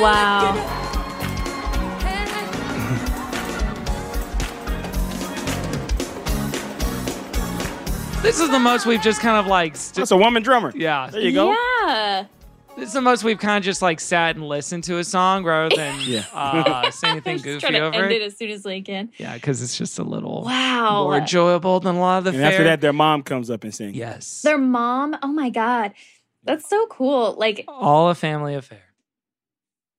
Wow. This is the most we've just kind of like. St- That's a woman drummer. yeah. There you go. Yeah. This is the most we've kind of just like sat and listened to a song rather than *laughs* Yeah. uh, say anything *laughs* Just goofy trying to over end it. it as soon as I can. Yeah, because it's just a little Wow. more enjoyable than a lot of the And fair. after that, their mom comes up and sings. yes, Their mom. Oh my god, that's so cool. Like, all a family affair.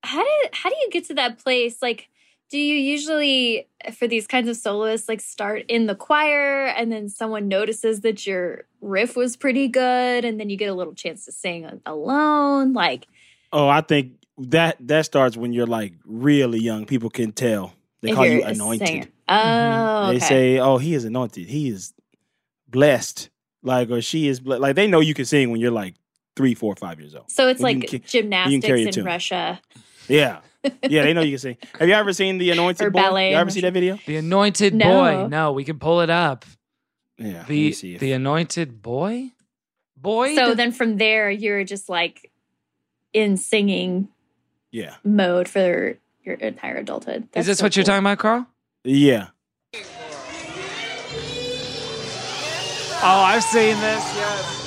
How did how do you get to that place? Like, do you usually for these kinds of soloists like start in the choir and then someone notices that your riff was pretty good and then you get a little chance to sing alone? Like, Oh, I think that that starts when you're like really young. People can tell. They call you you're a singer. Mm-hmm. anointed. Oh, They say, "Oh, he is anointed. He is blessed." Like, or she is ble-. like. They know you can sing when you're like three, four, five years old. so. It's when like can gymnastics in. Russia. Yeah, yeah. They know you can sing. Have you ever seen the Anointed Or Boy? ballet You ever see that video? The anointed No. boy. No, we can pull it up. Yeah. let The me see if- the anointed boy. Boy. So then from there, you're just like in singing yeah, mode for your entire adulthood. is That's this so what you're cool. talking about, Carl? yeah. Oh, I've seen this. Yes.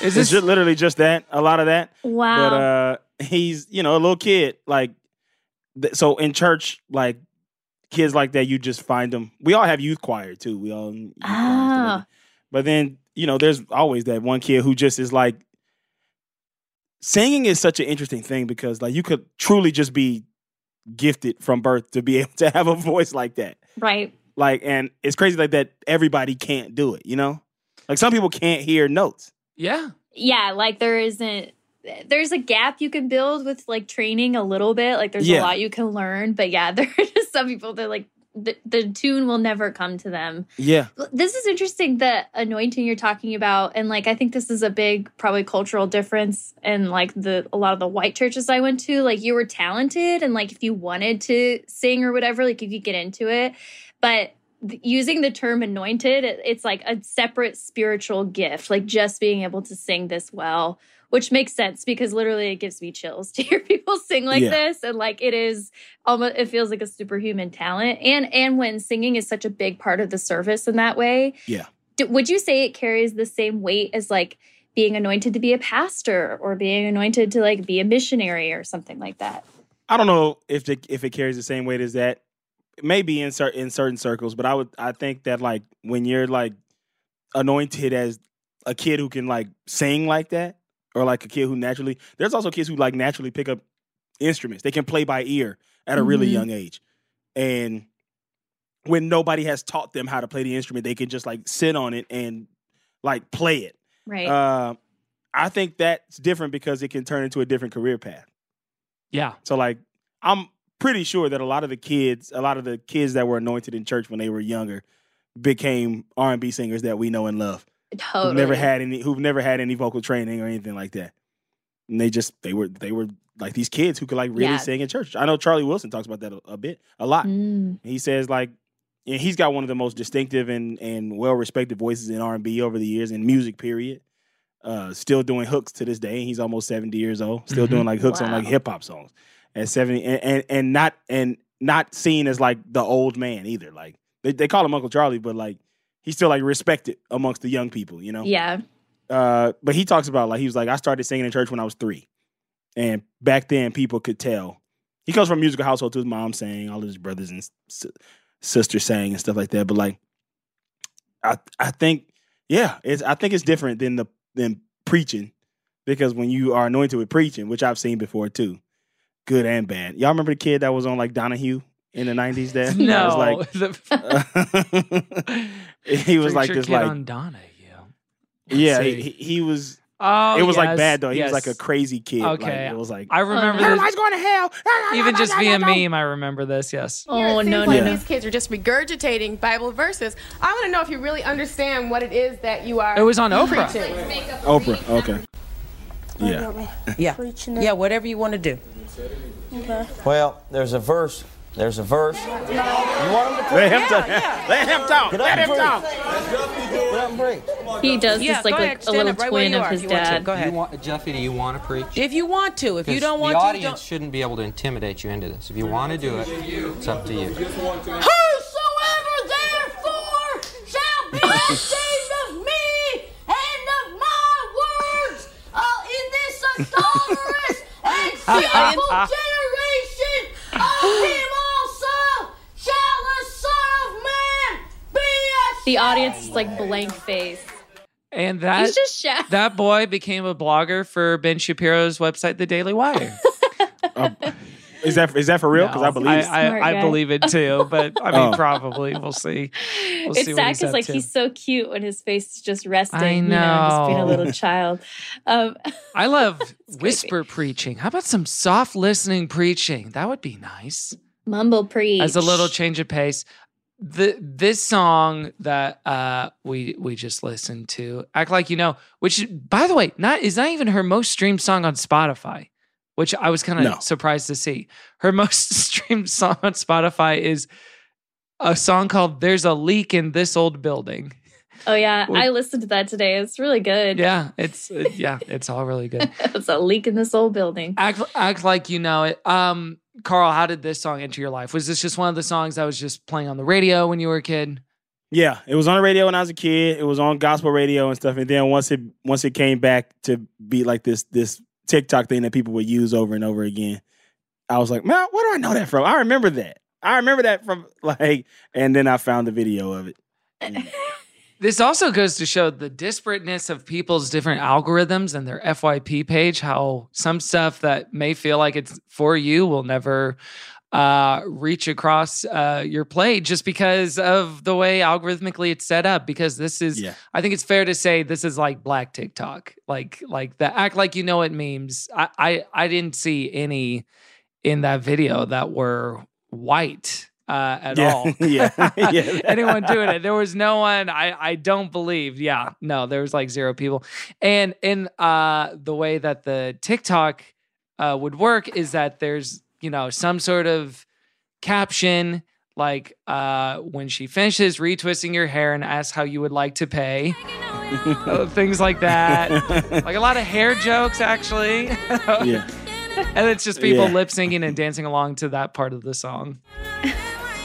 Is it's this- just literally just that, a lot of that. Wow. But uh he's, you know, a little kid. Like th- so in church, like kids like that, you just find them. We all have youth choir too. We all youth choir and stuff like Ah. But then, you know, there's always that one kid who just is like singing is such an interesting thing because like you could truly just be gifted from birth to be *laughs* able to have a voice like that. right. Like and it's crazy like that everybody can't do it, you know? Like some people can't hear notes. Yeah. Yeah, like there isn't there's a gap you can build with like training a little bit. Like there's Yeah. a lot you can learn, but yeah, *laughs* there are just some people that like the, the tune will never come to them. Yeah. This is interesting the anointing you're talking about and like I think this is a big probably cultural difference in like the a lot of the white churches I went to like you were talented and like if you wanted to sing or whatever like you could get into it but using the term anointed it's like a separate spiritual gift like just being able to sing this well which makes sense because literally it gives me chills *laughs* to hear people sing like Yeah. this and like it is almost it feels like a superhuman talent and and when singing is such a big part of the service in that way Yeah. d- would you say it carries the same weight as like being anointed to be a pastor or being anointed to like be a missionary or something like that I don't know if the, if it carries the same weight as that. Maybe in certain in certain circles, but I would I think that like when you're like anointed as a kid who can like sing like that, or like a kid who naturally there's also kids who like naturally pick up instruments. They can play by ear at a really Mhm. young age, and when nobody has taught them how to play the instrument, they can just like sit on it and like play it. Right. Uh, I think that's different because it can turn into a different career path. Yeah. So like I'm pretty sure that a lot of the kids, a lot of the kids that were anointed in church when they were younger became R&B singers that we know and love. totally. Who've never had any who've never had any vocal training or anything like that. And they just they were they were like these kids who could like really Yeah. sing in church. I know Charlie Wilson talks about that a, a bit, a lot. Mm. He says like and he's got one of the most distinctive and and well respected voices in R and B over the years in music. Period. Uh, still doing hooks to this day. He's almost seventy years old. Still Mhm. doing like hooks on like hip hop songs at seventy, and, and and not and not seen as like the old man either. Like they they call him Uncle Charlie, but like he's still like respected amongst the young people. You know. Yeah. Uh, but he talks about like he was like I started singing in church when I was three, and back then people could tell. He comes from a musical household too. His mom sang, all of his brothers and s- sisters sang and stuff like that. But like, I I think yeah, it's I think it's different than the than preaching because when you are anointed with preaching, which I've seen before too, good and bad. Y'all remember the kid that was on like Donahue in the nineties? There, *laughs* No. that was like *laughs* *laughs* he was like this Kid like on Donahue. yeah see. he, he, he was Oh, it was like bad though. He was like a crazy kid. Like, Okay. it was like I remember this. everybody's going to hell. Even just via meme, I remember this. Yes. Oh it seems no like no. these kids are just regurgitating Bible verses. I want to know if you really understand what it is that you are. It was on Oprah. preaching. Oprah. Okay. Yeah. Yeah. Yeah, whatever you want to do. Well, there's a verse. There's a verse. You want him to preach? Let him talk. Let him talk. Let him preach. talk. Get up and preach. He does Yeah, just like, ahead, a stand little up right twin of are his if to. dad. Go ahead. You want, Jeffy, do you want to preach? If you want to. If you don't want to. the to, audience don't. shouldn't be able to intimidate you into this. If you want to do it, it's up to you. Whosoever therefore shall be *laughs* saved of me and of my words uh, in this adulterous and *laughs* sinful generation, of him also shall the Son of Man be The audience is like blank face. And that He's just shy. that boy became a blogger for Ben Shapiro's website, The Daily Wire. *laughs* Is that is that for real? Because I No, believe. I, it. I, Smart I guy. believe it too, but I mean, Oh. probably we'll see. We'll it's see sad because like to. he's so cute when his face is just resting. I You know, just being a little child. Um, *laughs* I love *laughs* whisper preaching. How about some soft listening preaching? That would be nice. mumble preach As a little change of pace. The this song that uh we we just listened to, Act Like You Know, which by the way, not is not even her most streamed song on Spotify, which I was kind of No. surprised to see. Her *laughs* most streamed song on Spotify is a song called There's a Leak in This Old Building. Oh yeah, I listened to that today. It's really good. Yeah, it's it- *laughs* yeah, it's all really good. *laughs* it's a leak in this old building. act act like you know it. Um, Carl, how did this song enter your life? Was this just one of the songs that was just playing on the radio when you were a kid? Yeah, it was on the radio when I was a kid. It was on gospel radio and stuff. And then once it once it came back to be like this this TikTok thing that people would use over and over again, I was like, man, where do I know that from? I remember that. I remember that from *laughs* like, and then I found the video of it. *laughs* This also goes to show the disparateness of people's different algorithms and their FYP page. How some stuff that may feel like it's for you will never uh, reach across uh, your plate just because of the way algorithmically it's set up. Because this is, Yeah. I think it's fair to say, this is like Black TikTok, like like the act like you know it memes. I I, I didn't see any in that video that were white. Uh, at Yeah, all, *laughs* yeah, *laughs* yeah. Anyone doing it? There was no one. I I don't believe. Yeah, no, there was like zero people. And in uh the way that the TikTok uh would work is that there's you know some sort of caption like uh when she finishes retwisting your hair and asks how you would like to pay *laughs* Uh, things like that *laughs* like a lot of hair jokes actually *laughs* Yeah. and it's just people Yeah. lip syncing and dancing along to that part of the song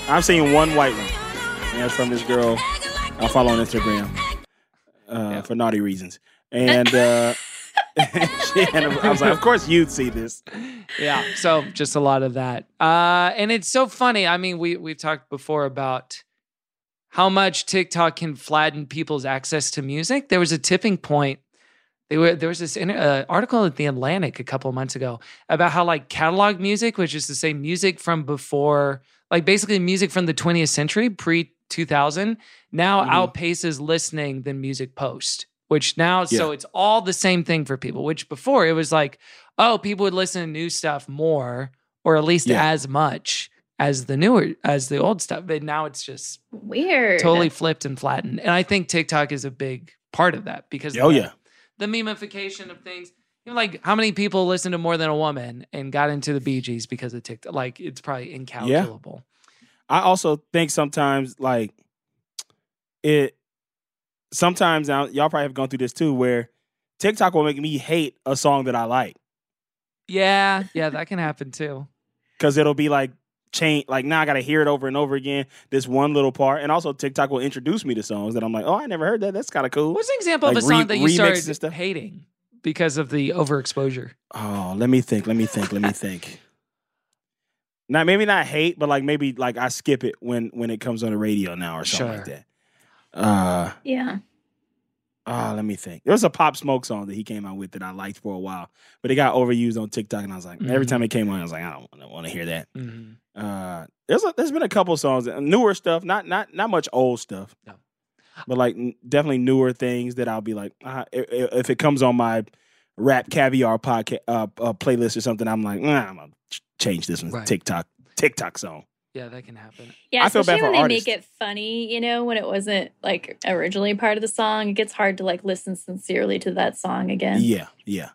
I've seen one white one, and that's from this girl I follow on Instagram uh, for naughty reasons. And she had a- I was like, of course you'd see this. yeah so just a lot of that uh and it's so funny i mean we we've talked before about how much tiktok can flatten people's access to music there was a tipping point they were there was this inter- uh, article at the atlantic a couple of months ago about how like catalog music which is to say music from before like basically music from the 20th century, pre 2000, now Mhm. outpaces listening than music post. Which now, so it's all the same thing for people. Which before it was like, oh, people would listen to new stuff more, or at least Yeah. as much as the newer as the old stuff. But now it's just Weird. totally flipped and flattened. And I think TikTok is a big part of that because Oh, the- yeah. the memification of things. You know, like how many people listen to more than a woman and got into the Bee Gees because of TikTok? Like it's probably incalculable. I also think sometimes like it sometimes now y'all probably have gone through this too where TikTok will make me hate a song that I like Yeah, yeah, that can happen too. *laughs* because it'll be like change like now I gotta hear it over and over again this one little part and also TikTok will introduce me to songs that I'm like oh I never heard that that's kind of cool. What's an example Like of a song re- that you started hating because of the overexposure? Oh, let me think. Let me think. Let me *laughs* think. Not maybe not hate, but like maybe like I skip it when when it comes on the radio now or something like that. Uh Yeah. oh, let me think. There was a Pop Smoke song that he came out with that I liked for a while, but it got overused on TikTok, and I was like, every Mhm. time it came on, I was like, I don't want to hear that. Mhm. Uh, there's a, there's been a couple songs, uh, newer stuff, not not not much old stuff, No. but like definitely newer things that I'll be like, uh, if, if it comes on my RapCaviar podcast uh, uh, playlist or something, I'm like, nah, I'm gonna change this one Right. TikTok TikTok song. Yeah, that can happen. Yeah, I feel bad especially for when they artists. make it funny, you know, when it wasn't like originally part of the song, it gets hard to like listen sincerely to that song again. Yeah, yeah.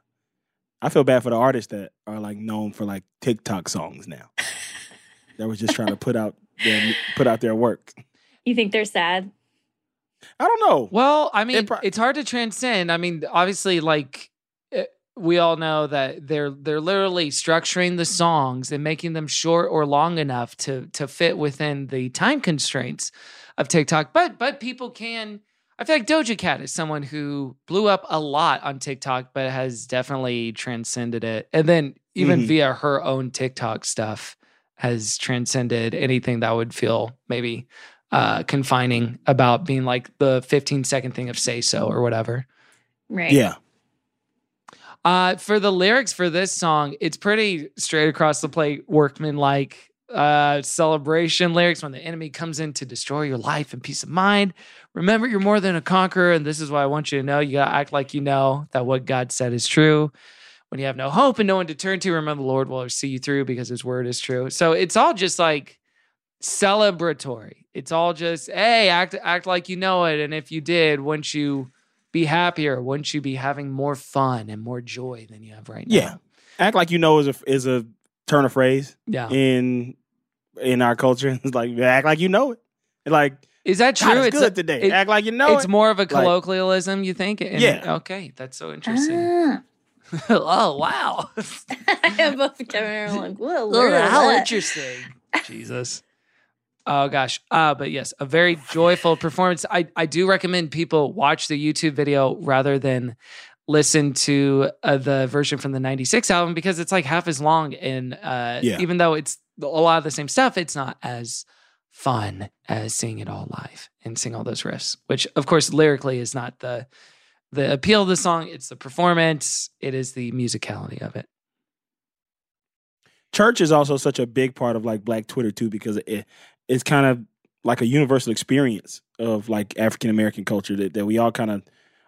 I feel bad for the artists that are like known for like TikTok songs now. *laughs* that was just trying to put out their put out their work. You think they're sad? I don't know. Well, I mean, it's hard to transcend. I mean, obviously, like we all know that they're they're literally structuring the songs and making them short or long enough to to fit within the time constraints of TikTok. But but people can. I feel like Doja Cat is someone who blew up a lot on TikTok, but has definitely transcended it. And then even Mhm. via her own TikTok stuff, has transcended anything that would feel maybe uh, confining about being like the 15 second thing of say so or whatever. Right. Yeah. Uh, for the lyrics for this song, it's pretty straight across the plate, workman like uh, celebration lyrics. When the enemy comes in to destroy your life and peace of mind, remember you're more than a conqueror. And this is why I want you to know you got to act like you know that what God said is true. When you have no hope and no one to turn to, remember the Lord will see you through because his word is true. So it's all just like celebratory. It's all just, hey, act act like you know it. And if you did, wouldn't you be happier? Wouldn't you be having more fun and more joy than you have right now? Yeah. Act like you know is a is a turn of phrase. Yeah. In in our culture. *laughs* It's like act like you know it. Like Is that God, true? it's good today. Act like you know It's it. more of a Like- colloquialism, you think? And- Yeah. Okay, that's so interesting. Ah. *laughs* oh wow! *laughs* I have both Kevin and Aaron like, whoa, Oh, how interesting. Jesus. Oh gosh. Uh, but yes, a very joyful performance. I, I do recommend people watch the YouTube video rather than listen to uh, the version from the 96 album because it's like half as long. And uh, Yeah. even though it's a lot of the same stuff, it's not as fun as seeing it all live and seeing all those riffs, which of course lyrically is not the the appeal of the song. It's the performance. It is the musicality of it. Church is also such a big part of like black Twitter too because it it's kind of like a universal experience of like African American culture that, that we all kind of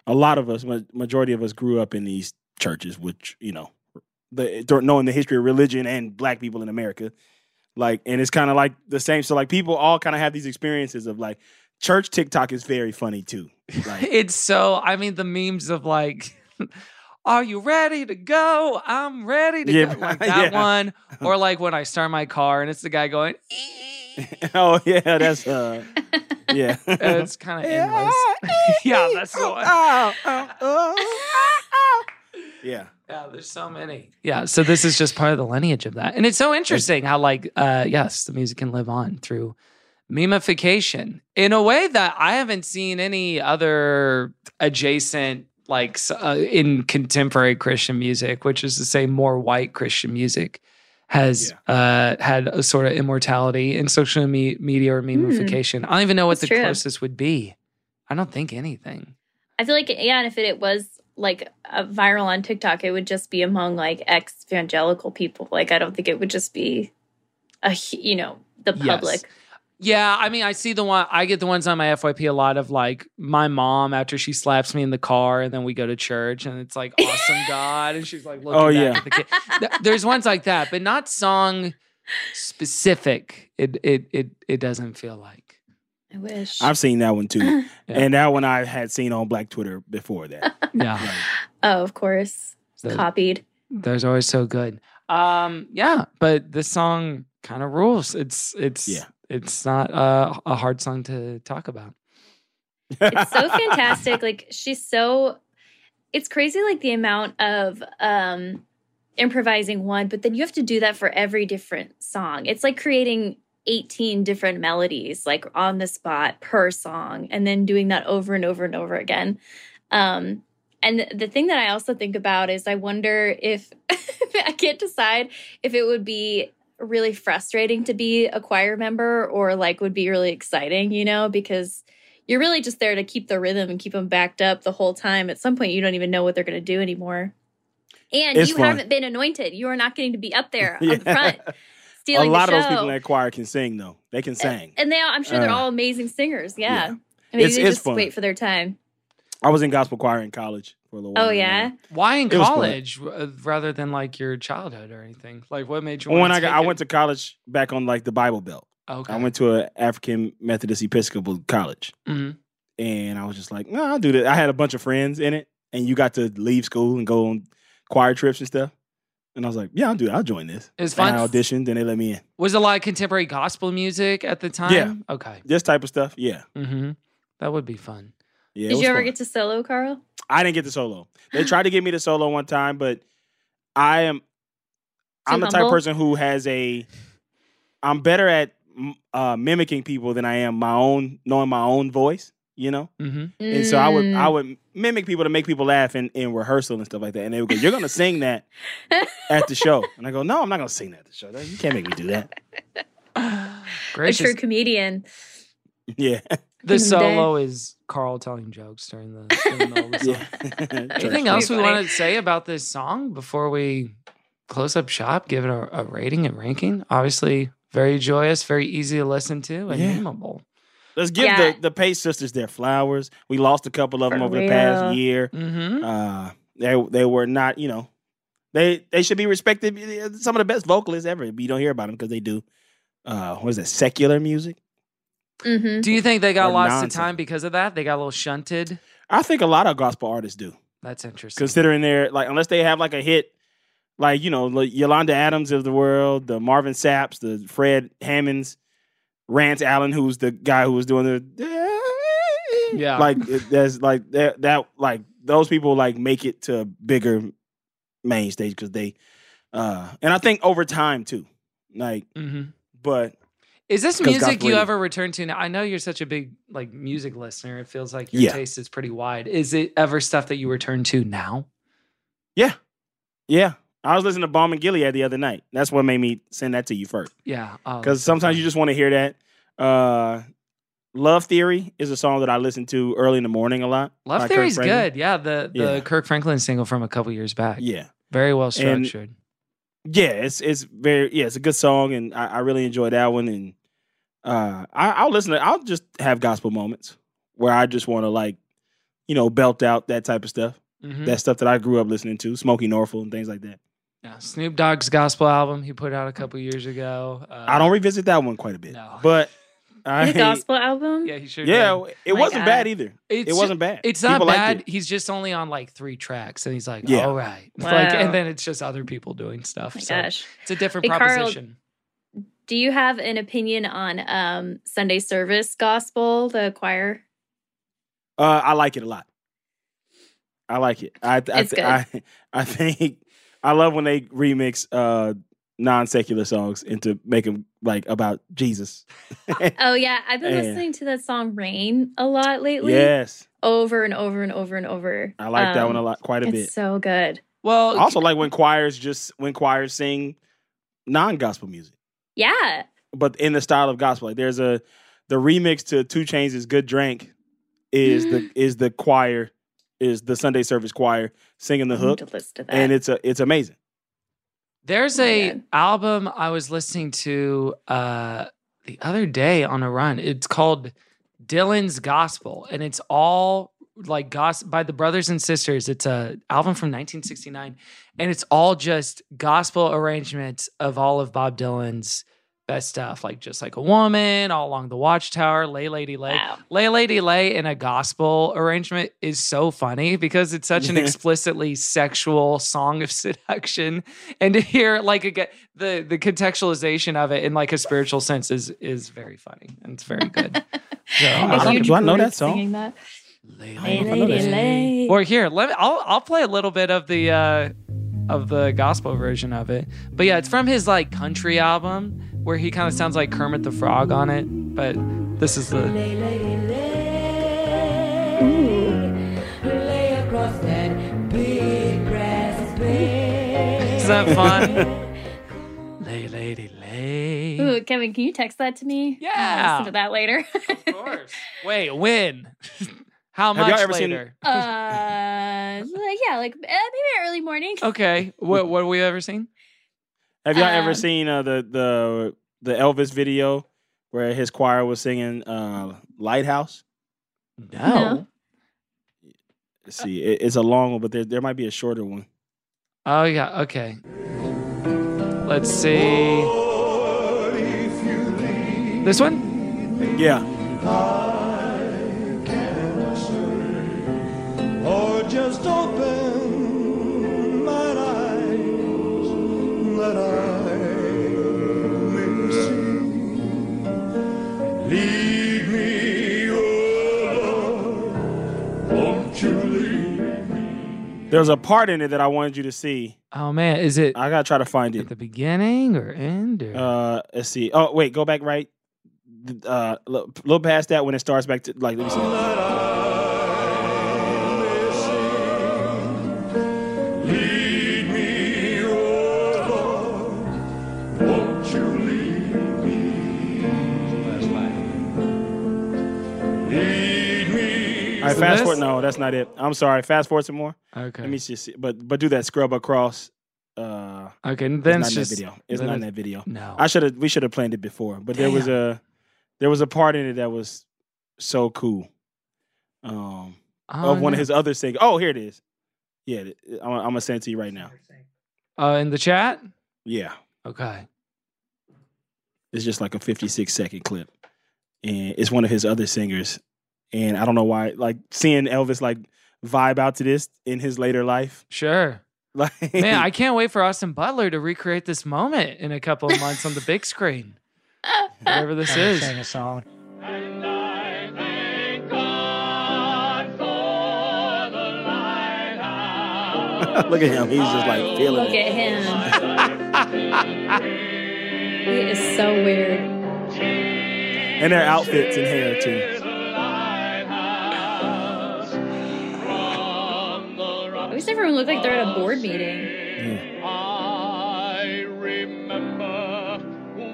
a lot of us majority of us grew up in these churches which you know the knowing the history of religion and black people in America like and it's kind of like the same. So like people all kind of have these experiences of like church TikTok is very funny too. Like *laughs* it's so I mean the memes of like *laughs* are you ready to go? I'm ready to Yeah, go. Like *laughs* that yeah. one. *laughs* Or like when I start my car and it's the guy going, *laughs* oh yeah that's uh yeah it's kind of endless. yeah, that's the one. yeah Yeah, there's so many. Yeah, so this is just part of the lineage of that. And it's so interesting how like uh yes, the music can live on through memification in a way that I haven't seen any other adjacent like uh, in contemporary Christian music, which is to say more white Christian music has uh had a sort of immortality in social me- media or memification. I don't even know what That's the true. closest would be. I don't think anything. I feel like, yeah, and if it, it was like a viral on TikTok, it would just be among like ex evangelical people. Like, I don't think it would just be a, you know, the Yes. Public. Yeah, I mean, I see the one. I get the ones on my FYP a lot of like my mom after she slaps me in the car, and then we go to church, and it's like awesome *laughs* God, and she's like, looking Oh, back yeah. at the kid. There's ones like that, but not song specific. It it it it doesn't feel like. I wish. I've seen that one too, *laughs* Yeah. and that one I had seen on Black Twitter before that. *laughs* Yeah, oh, of course. The- Copied. those are always so good. Um, yeah, but this song kind of rules. It's it's Yeah. It's not uh, a hard song to talk about. It's so fantastic. *laughs* Like she's so it's crazy like the amount of um improvising one, but then you have to do that for every different song. It's like creating 18 different melodies like on the spot per song and then doing that over and over and over again. Um and the thing that I also think about is I wonder if *laughs* I can't decide if it would be really frustrating to be a choir member or like would be really exciting, you know, because you're really just there to keep the rhythm and keep them backed up the whole time. At some point, you don't even know what they're going to do anymore. And It's you fun. haven't been anointed. You are not getting to be up there on *laughs* Yeah. the front A stealing lot the of those people in that choir can sing though. They can sing. and they, all, I'm sure they're Uh, all amazing singers. Yeah, yeah. I mean, It's- they it's just fun. wait for their time. I was in gospel choir in college for a little while. Oh yeah, Why in It was fun. college uh, rather than like your childhood or anything? Like what made you? When wanna I got, take I it? went to college back on like the Bible Belt. Okay. I went to an African Methodist Episcopal college, Mhm. and I was just like, no, I'll do that. I had a bunch of friends in it, and you got to leave school and go on choir trips and stuff. And I was like, yeah, I'll do it. I'll join this. It was And fun. I auditioned, and they let me in. Was it a lot of contemporary gospel music at the time? Yeah. Okay. This type of stuff, yeah, Mm-hmm. That would be fun. yeah. did you ever fun. get to solo, Carl? I didn't get the solo. They tried to get me the solo one time, but I am I'm the type of person who has a I'm better at uh, mimicking people than I am my own knowing my own voice, you know? Mm-hmm. And so I would Mm. I would mimic people to make people laugh in, in rehearsal and stuff like that. And they would go, You're gonna sing that *laughs* at the show. And I go, No, I'm not gonna sing that at the show. You can't make me do that. *laughs* a true comedian. *laughs* Yeah. The in the day. solo is Carl telling jokes during the, during the the song. yeah. Anything else we want to say about this song before we close up shop? Give it a, a rating and ranking. Obviously, very joyous, very easy to listen to, and Yeah. memeable. Let's give Yeah. the, the Pace sisters their flowers. We lost a couple of them For over the past year. Mm-hmm. Uh, they they were not, you know, they they should be respected. Some of the best vocalists ever, but you don't hear about them because they do. Uh, what is it? Secular music. Hmm Do you think they got Or lots of time because of that? They got a little shunted. I think a lot of gospel artists do, That's interesting. considering they're like unless they have like a hit, like you know, like Yolanda Adams of the world, the Marvin Sapps, the Fred Hammonds, Rance Allen, who's the guy who was doing the *laughs* Yeah. like that's like that that like those people like make it to a bigger main stage because they uh and I think over time too like hmm but Is this music you ever return to now? I know you're such a big like music listener. It feels like your Yeah. taste is pretty wide. Is it ever stuff that you return to now? yeah yeah I was listening to Balm in Gilead the other night that's what made me send that to you first Yeah. Oh, because sometimes you just want to hear that uh Love Theory is a song that I listen to early in the morning a lot Love Kirk Theory's good. Yeah, the the Yeah. Kirk Franklin single from a couple years back. yeah Very well And- structured. yeah, it's it's very yeah, it's a good song, and I, I really enjoy that one. And uh, I, I'll listen. to I'll just have gospel moments where I just want to like, you know, belt out that type of stuff. Mhm. That stuff that I grew up listening to, Smokie Norful and things like that. Yeah, Snoop Dogg's gospel album he put out a couple years ago. Uh, I don't revisit that one quite a bit, No. but *laughs* I The gospel album. Yeah, he sure. yeah, did. it My wasn't God. bad either. It ju- wasn't bad. It's not People bad. it. He's just only on like three tracks, and he's like, Yeah. "All right," like, Wow. and then it's just other people doing stuff. Oh my so gosh. it's a different Hey, Carl, proposition. Do you have an opinion on um, Sunday service gospel, the choir? Uh, I like it a lot. I like it. I I, It's good. I *laughs* I think I love when they remix uh non secular songs into make them like about Jesus. *laughs* Oh yeah, I've been Yeah. listening to that song "Rain" a lot lately. yes, over and over and over and over. I like that one a Um, lot, quite a It's bit. so good. Well, I also like when choirs just when choirs sing non gospel music, Yeah, but in the style of gospel. Like there's a the remix to 2 Chainz' is "Good Drank" is the is the choir is the Sunday service choir singing the I need hook, to listen to that. and it's a it's amazing. There's Oh a God. album I was listening to uh the other day on a run. It's called Dylan's Gospel, and it's all like gospel by the brothers and sisters. It's a album from 1969, and it's all just gospel arrangements of all of Bob Dylan's best stuff, like just like a woman, all along the Watchtower, Lay Lady Lay, Lay Lady Lay in a gospel arrangement is so funny because it's such an *laughs* explicitly sexual song of seduction, and to hear like again the the contextualization of it in like a spiritual sense is is very funny and it's very good. *laughs* So, I A don't- huge do I know that song? singing that. Lay, Lay, lady, lay. Or here, let me. I'll I'll play a little bit of the uh, of the gospel version of it. But yeah, it's from his like country album where he kind of sounds like Kermit the Frog on it. But this is the Lay across that big brass bed. is that fun? *laughs* lay, lady, lay. Ooh, Kevin, can you text that to me? Yeah. I'll listen to that later. Of course. Wait, when? *laughs* How Have y'all much ever seen- later? uh, like, yeah, like uh, maybe early morning. *laughs* Okay. What what have we ever seen? Have y'all ever Um, seen uh, the the the Elvis video where his choir was singing uh, "Lighthouse"? No. Let's see, it, it's a long one, but there there might be a shorter one. Oh yeah. Okay. Let's see. This one? Yeah. There's a part in it that I wanted you to see. Oh man, is it I gotta try to find it. at the beginning or end? Or? Uh, let's see. Oh wait, go back right. Uh, a little past that when it starts back to like. Let me see. Right, fast this- forward. No, that's not it. I'm sorry. Fast forward some more. Okay. Let me just see. But but do that scrub across. Uh, Okay, and it's then not it's in just that video. It's not in that video. No. I should have. We should have planned it before. But there was a there was a part in it that was so cool. Um, Oh, of one no. of his other singers. Oh, here it is. Yeah, I'm, I'm gonna send it to you right now. Uh, in the chat. Yeah, Okay. it's just like a 56 second clip, and it's one of his other singers. And I don't know why, like seeing Elvis like vibe out to this in his later life. Sure. *laughs* Like, Man, I can't wait for Austin Butler to recreate this moment in a couple of months on the big screen. *laughs* Whatever this is. Sing a song. *laughs* look at him. He's just like feeling Look it. at him. he is so weird. and their outfits and hair too. Everyone looked like they're at a board meeting. I remember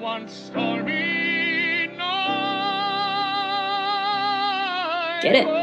one stormy night. Get it.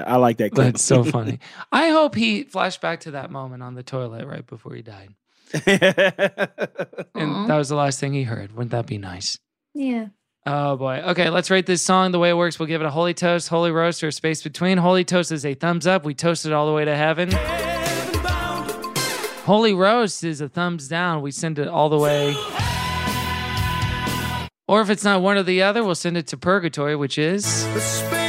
Yeah, I like that clip. That's so funny. *laughs* I hope he flashed back to that moment on the toilet right before he died. And Aw. that was the last thing he heard. Wouldn't that be nice? Yeah. Oh boy. Okay, let's rate this song. The way it works, we'll give it a holy toast, holy roast, or a space between. Holy toast is a thumbs up. We toast it all the way to heaven. Holy roast is a thumbs down. We send it all the way. Or if it's not one or the other, we'll send it to purgatory, which is The space between.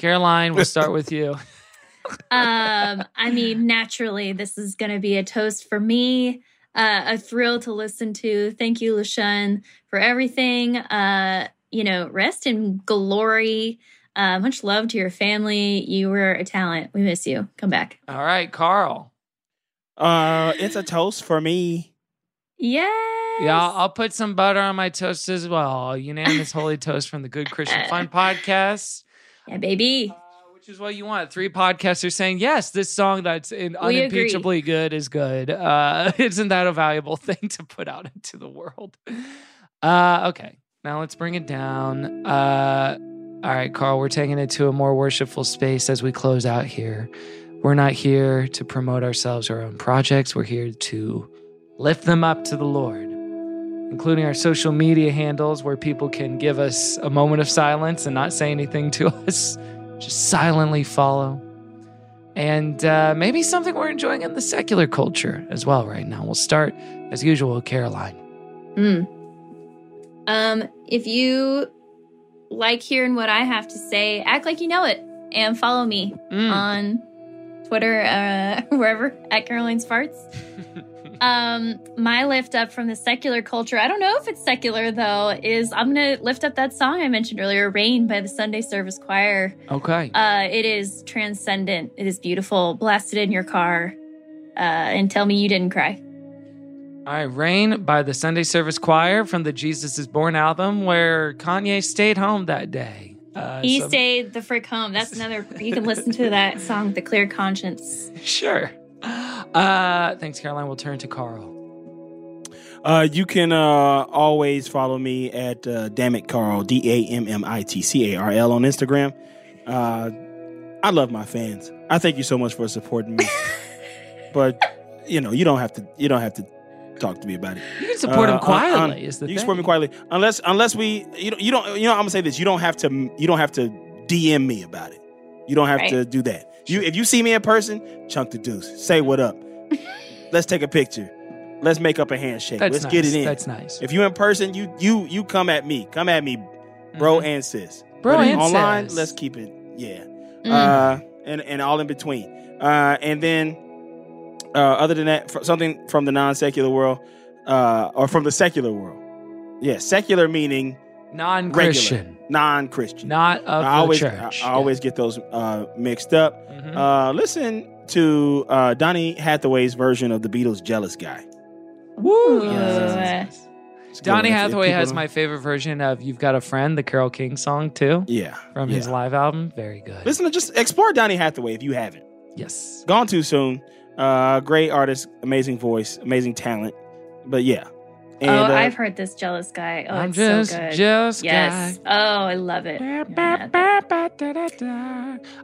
Caroline. We'll start with you. *laughs* um, I mean, naturally, this is going to be a toast for me. Uh, a thrill to listen to. Thank you, LaShun, for everything. Uh, you know, rest in glory. Uh, much love to your family. You were a talent. We miss you. Come back. All right, Carl. Uh, it's a toast for me. Yeah. Yeah, I'll, I'll put some butter on my toast as well. Unanimous *laughs* holy toast from the Good Christian Fun *laughs* podcast. Yeah, baby. Which is what you want. Three podcasters saying, yes, this song that's in We agree. unimpeachably good is good. Uh, *laughs* isn't that a valuable *laughs* thing to put out into the world? Uh, okay, now let's bring it down. Uh, all right, Carl, we're taking it to a more worshipful space as we close out here. We're not here to promote ourselves or our own projects. We're here to lift them up to the Lord, including our social media handles where people can give us a moment of silence and not say anything to *laughs* us, just silently follow. And uh, maybe something we're enjoying in the secular culture as well right now. We'll start, as usual, with Caroline. Mm. Um, if you like hearing what I have to say, act like you know it and follow me Mm. on Twitter, uh, *laughs* wherever at Caroline's Farts. *laughs* um, my lift up from the secular culture, I don't know if it's secular though, is I'm gonna lift up that song I mentioned earlier, Rain by the Sunday Service Choir. Okay. Uh, it is transcendent. It is beautiful. Blast it in your car, uh, and tell me you didn't cry. All right, Rain by the Sunday Service Choir from the Jesus is Born album, where Kanye stayed home that day. Uh, he so- stayed the frick home. That's another. You can listen to that song with a clear conscience. *laughs* Sure. Uh, thanks, Caroline. We'll turn to Carl. Uh, you can uh, always follow me at uh, Damn It Carl, D A M M I T C A R L on Instagram. Uh, I love my fans. I thank you so much for supporting me. *laughs* but you know, you don't have to. You don't have to talk to me about it. You can support him Uh, un- quietly. un- is the you thing. can support me quietly, unless unless we. You don't. You don't. You know. I'm gonna say this. You don't have to. You don't have to DM me about it. You don't have to do that. You if you see me in person, chunk the deuce. Say what up. *laughs* Let's take a picture. Let's make up a handshake. That's Let's get it in. That's nice. If you in person, you you you come at me. Come at me, bro Mhm. and sis. Bro But and online, sis. let's keep it. Yeah. Mm. Uh, and and all in between. Uh, and then uh, other than that, fr- something from the non secular world, uh, or from the secular world. Yeah, secular meaning Non-Christian, non Christian. not of I the always church. I, I always get those uh, mixed up. Mhm. Uh, listen to uh, Donny Hathaway's version of the Beatles' "Jealous Guy." Woo! Ooh. Yes. It's Donny one. If- if Hathaway people has my favorite version of "You've Got a Friend," the Carole King song too, yeah from his live album. Very good. Listen to just explore Donny Hathaway if you haven't. Yes. Gone too soon. Uh, great artist, amazing voice, amazing talent. But yeah. And, oh, uh, I've heard this jealous guy. Oh, I'm it's just so good. jealous yes. guy. Oh, I love it. Yeah. Do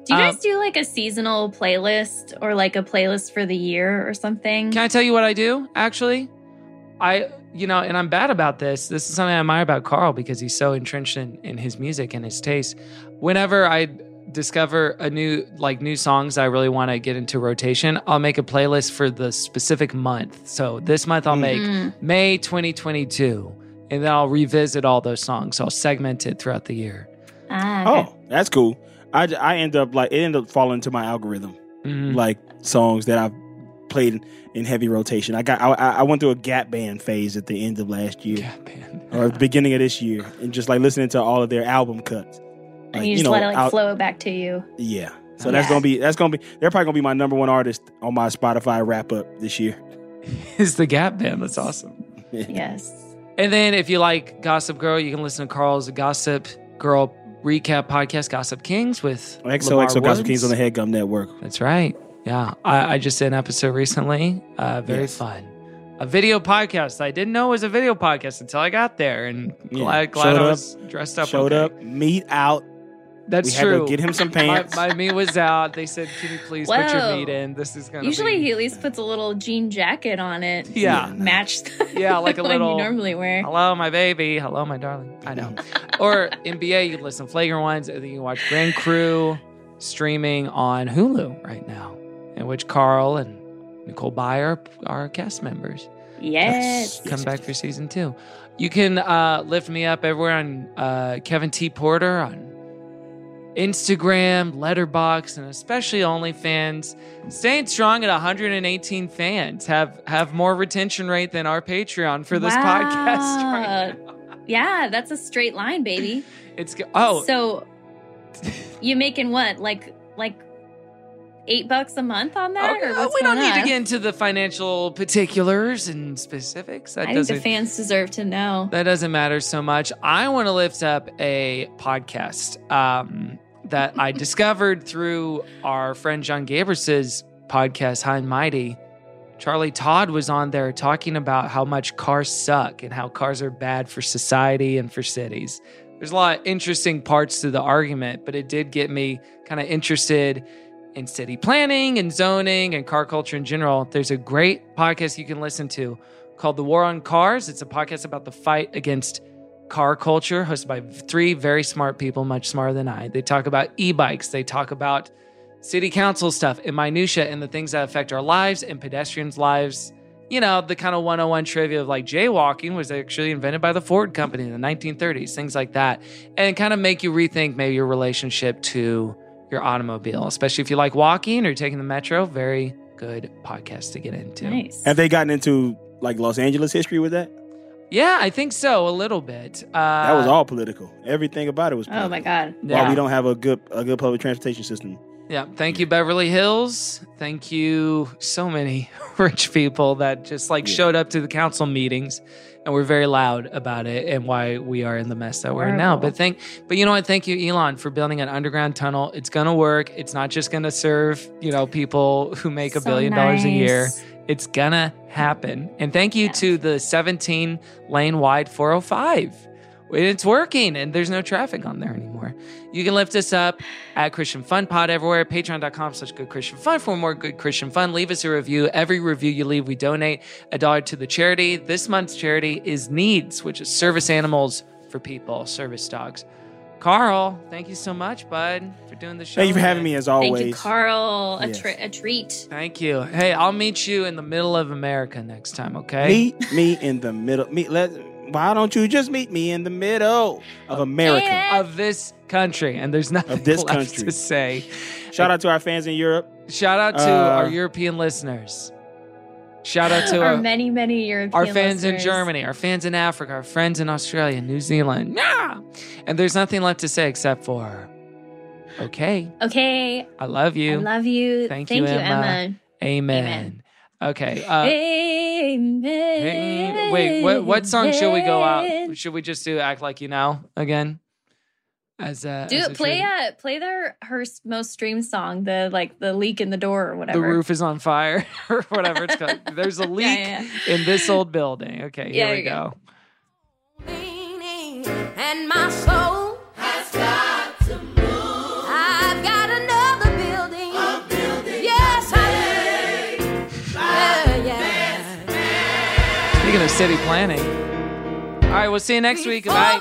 you Um, guys do like a seasonal playlist or like a playlist for the year or something? Can I tell you what I do? Actually, I, you know, and I'm bad about this. This is something I admire about Carl because he's so entrenched in, in his music and his taste. Whenever I discover a new, like new songs I really want to get into rotation, I'll make a playlist for the specific month. So this month I'll make Mm. May 2022, and then I'll revisit all those songs. So I'll segment it throughout the year. Ah, okay. oh, that's cool. I, I end up like it ended up falling into my algorithm, Mhm. like songs that I've played in, in heavy rotation. I got I, I went through a Gap Band phase at the end of last year Gap Band. or at the beginning of this year, and just like listening to all of their album cuts. And Like, you just let it like out- flow back to you. Yeah. So that's Yeah. gonna be that's gonna be they're probably gonna be my number one artist on my Spotify wrap up this year. *laughs* It's the Gap Band. That's awesome. *laughs* Yes. And then if you like Gossip Girl, you can listen to Carl's Gossip Girl recap podcast, Gossip Kings, with XOXO Lamar Gossip Kings on the Headgum Network. That's right. Yeah, I, I just did an episode recently. Uh, very Yes. fun. A video podcast. I didn't know it was a video podcast until I got there, and Yeah. glad, glad Showed I up, was dressed up. Showed okay. up, Meet out. That's we had true. to get him some My, pants. my meat was out. They said, "Can you please put your meat in? This is gonna Usually be he at least puts a little jean jacket on it. Yeah. Match the *laughs* Yeah, like a *laughs* one little- you normally wear. Hello, my baby. Hello, my darling. I know. *laughs* or NBA, you listen to Flagrant Ones, and then you can watch Grand Crew streaming on Hulu right now, in which Carl and Nicole Byer are cast members. Yes. Come back for season two. You can uh, lift me up everywhere on uh, Kevin T. Porter on Instagram, Letterboxd, and especially OnlyFans. Staying strong at 118 fans. Have have more retention rate than our Patreon for this podcast. Right Wow. *laughs* Yeah, that's a straight line, baby. It's oh So you making what? Like like eight bucks a month on that? Oh, we don't need to get into the financial particulars and specifics. That I think the fans deserve to know. that doesn't matter so much. I want to lift up a podcast um, that I discovered through our friend Jon Gabrus's podcast, High and Mighty. Charlie Todd was on there talking about how much cars suck and how cars are bad for society and for cities. There's a lot of interesting parts to the argument, but it did get me kind of interested in city planning and zoning and car culture in general. There's a great podcast you can listen to called The War on Cars. It's a podcast about the fight against car culture, hosted by three very smart people, much smarter than I. They talk about e bikes, they talk about city council stuff and minutia and the things that affect our lives and pedestrians' lives. You know, the kind of 101 trivia of like jaywalking was actually invented by the Ford company in the 1930s, things like that. And kind of make you rethink maybe your relationship to your automobile, especially if you like walking or taking the metro. Very good podcast to get into. Nice. Have they gotten into like Los Angeles history with that? Yeah, I think so, a little bit. Uh, That was all political. Everything about it was. Oh my god. Why Yeah. we don't have a good a good public transportation system. Yeah. Thank you, Beverly Hills. Thank you, so many *laughs* rich people that just like showed up to the council meetings and were very loud about it and why we are in the mess that we're in now. But thank, but you know what? Thank you, Elon, for building an underground tunnel. It's gonna work. It's not just gonna serve you know people who make a So billion dollars a year. It's gonna happen. And thank you to the 17 lane wide 405. It's working and there's no traffic on there anymore. You can lift us up at Christian Fun Pod everywhere, patreon.com slash good Christian fun for more good Christian fun. Leave us a review. Every review you leave, we donate a dollar to the charity. This month's charity is NEADS, which is service animals for people, service dogs. Carl, thank you so much, bud, for doing the show. Thank you for having me as always. Thank always. you, Carl. A, Yes. a treat. Thank you. Hey, I'll meet you in the middle of America next time, okay? Meet me in the middle. Meet let. Why don't you just meet me in the middle of America? Of this country, and there's nothing Of this left country. to say. Shout out to our fans in Europe. Shout out to Uh, our European listeners. Shout out to our our, many, many European our fans in. Germany, our fans in Africa, our friends in Australia, New Zealand. Yeah. And there's nothing left to say except for, okay, Okay. I love you. I love you. Thank Thank you, you, Emma. Emma. Amen. Amen. Okay. Uh, Amen. wait, what what song should we go out? Should we just do "Act Like You Know" again? As a, Do as it. a Play tribute? uh play their her most streamed song, the like the leak in the door or whatever. The roof is on fire, *laughs* or whatever it's called. *laughs* There's a leak yeah. in this old building. Okay, Yeah, here we there you go. and my soul has got to move. I've got another building. Building. Yes, I do. Yeah, yeah. Speaking of city planning, all right, we'll see you next week. Bye.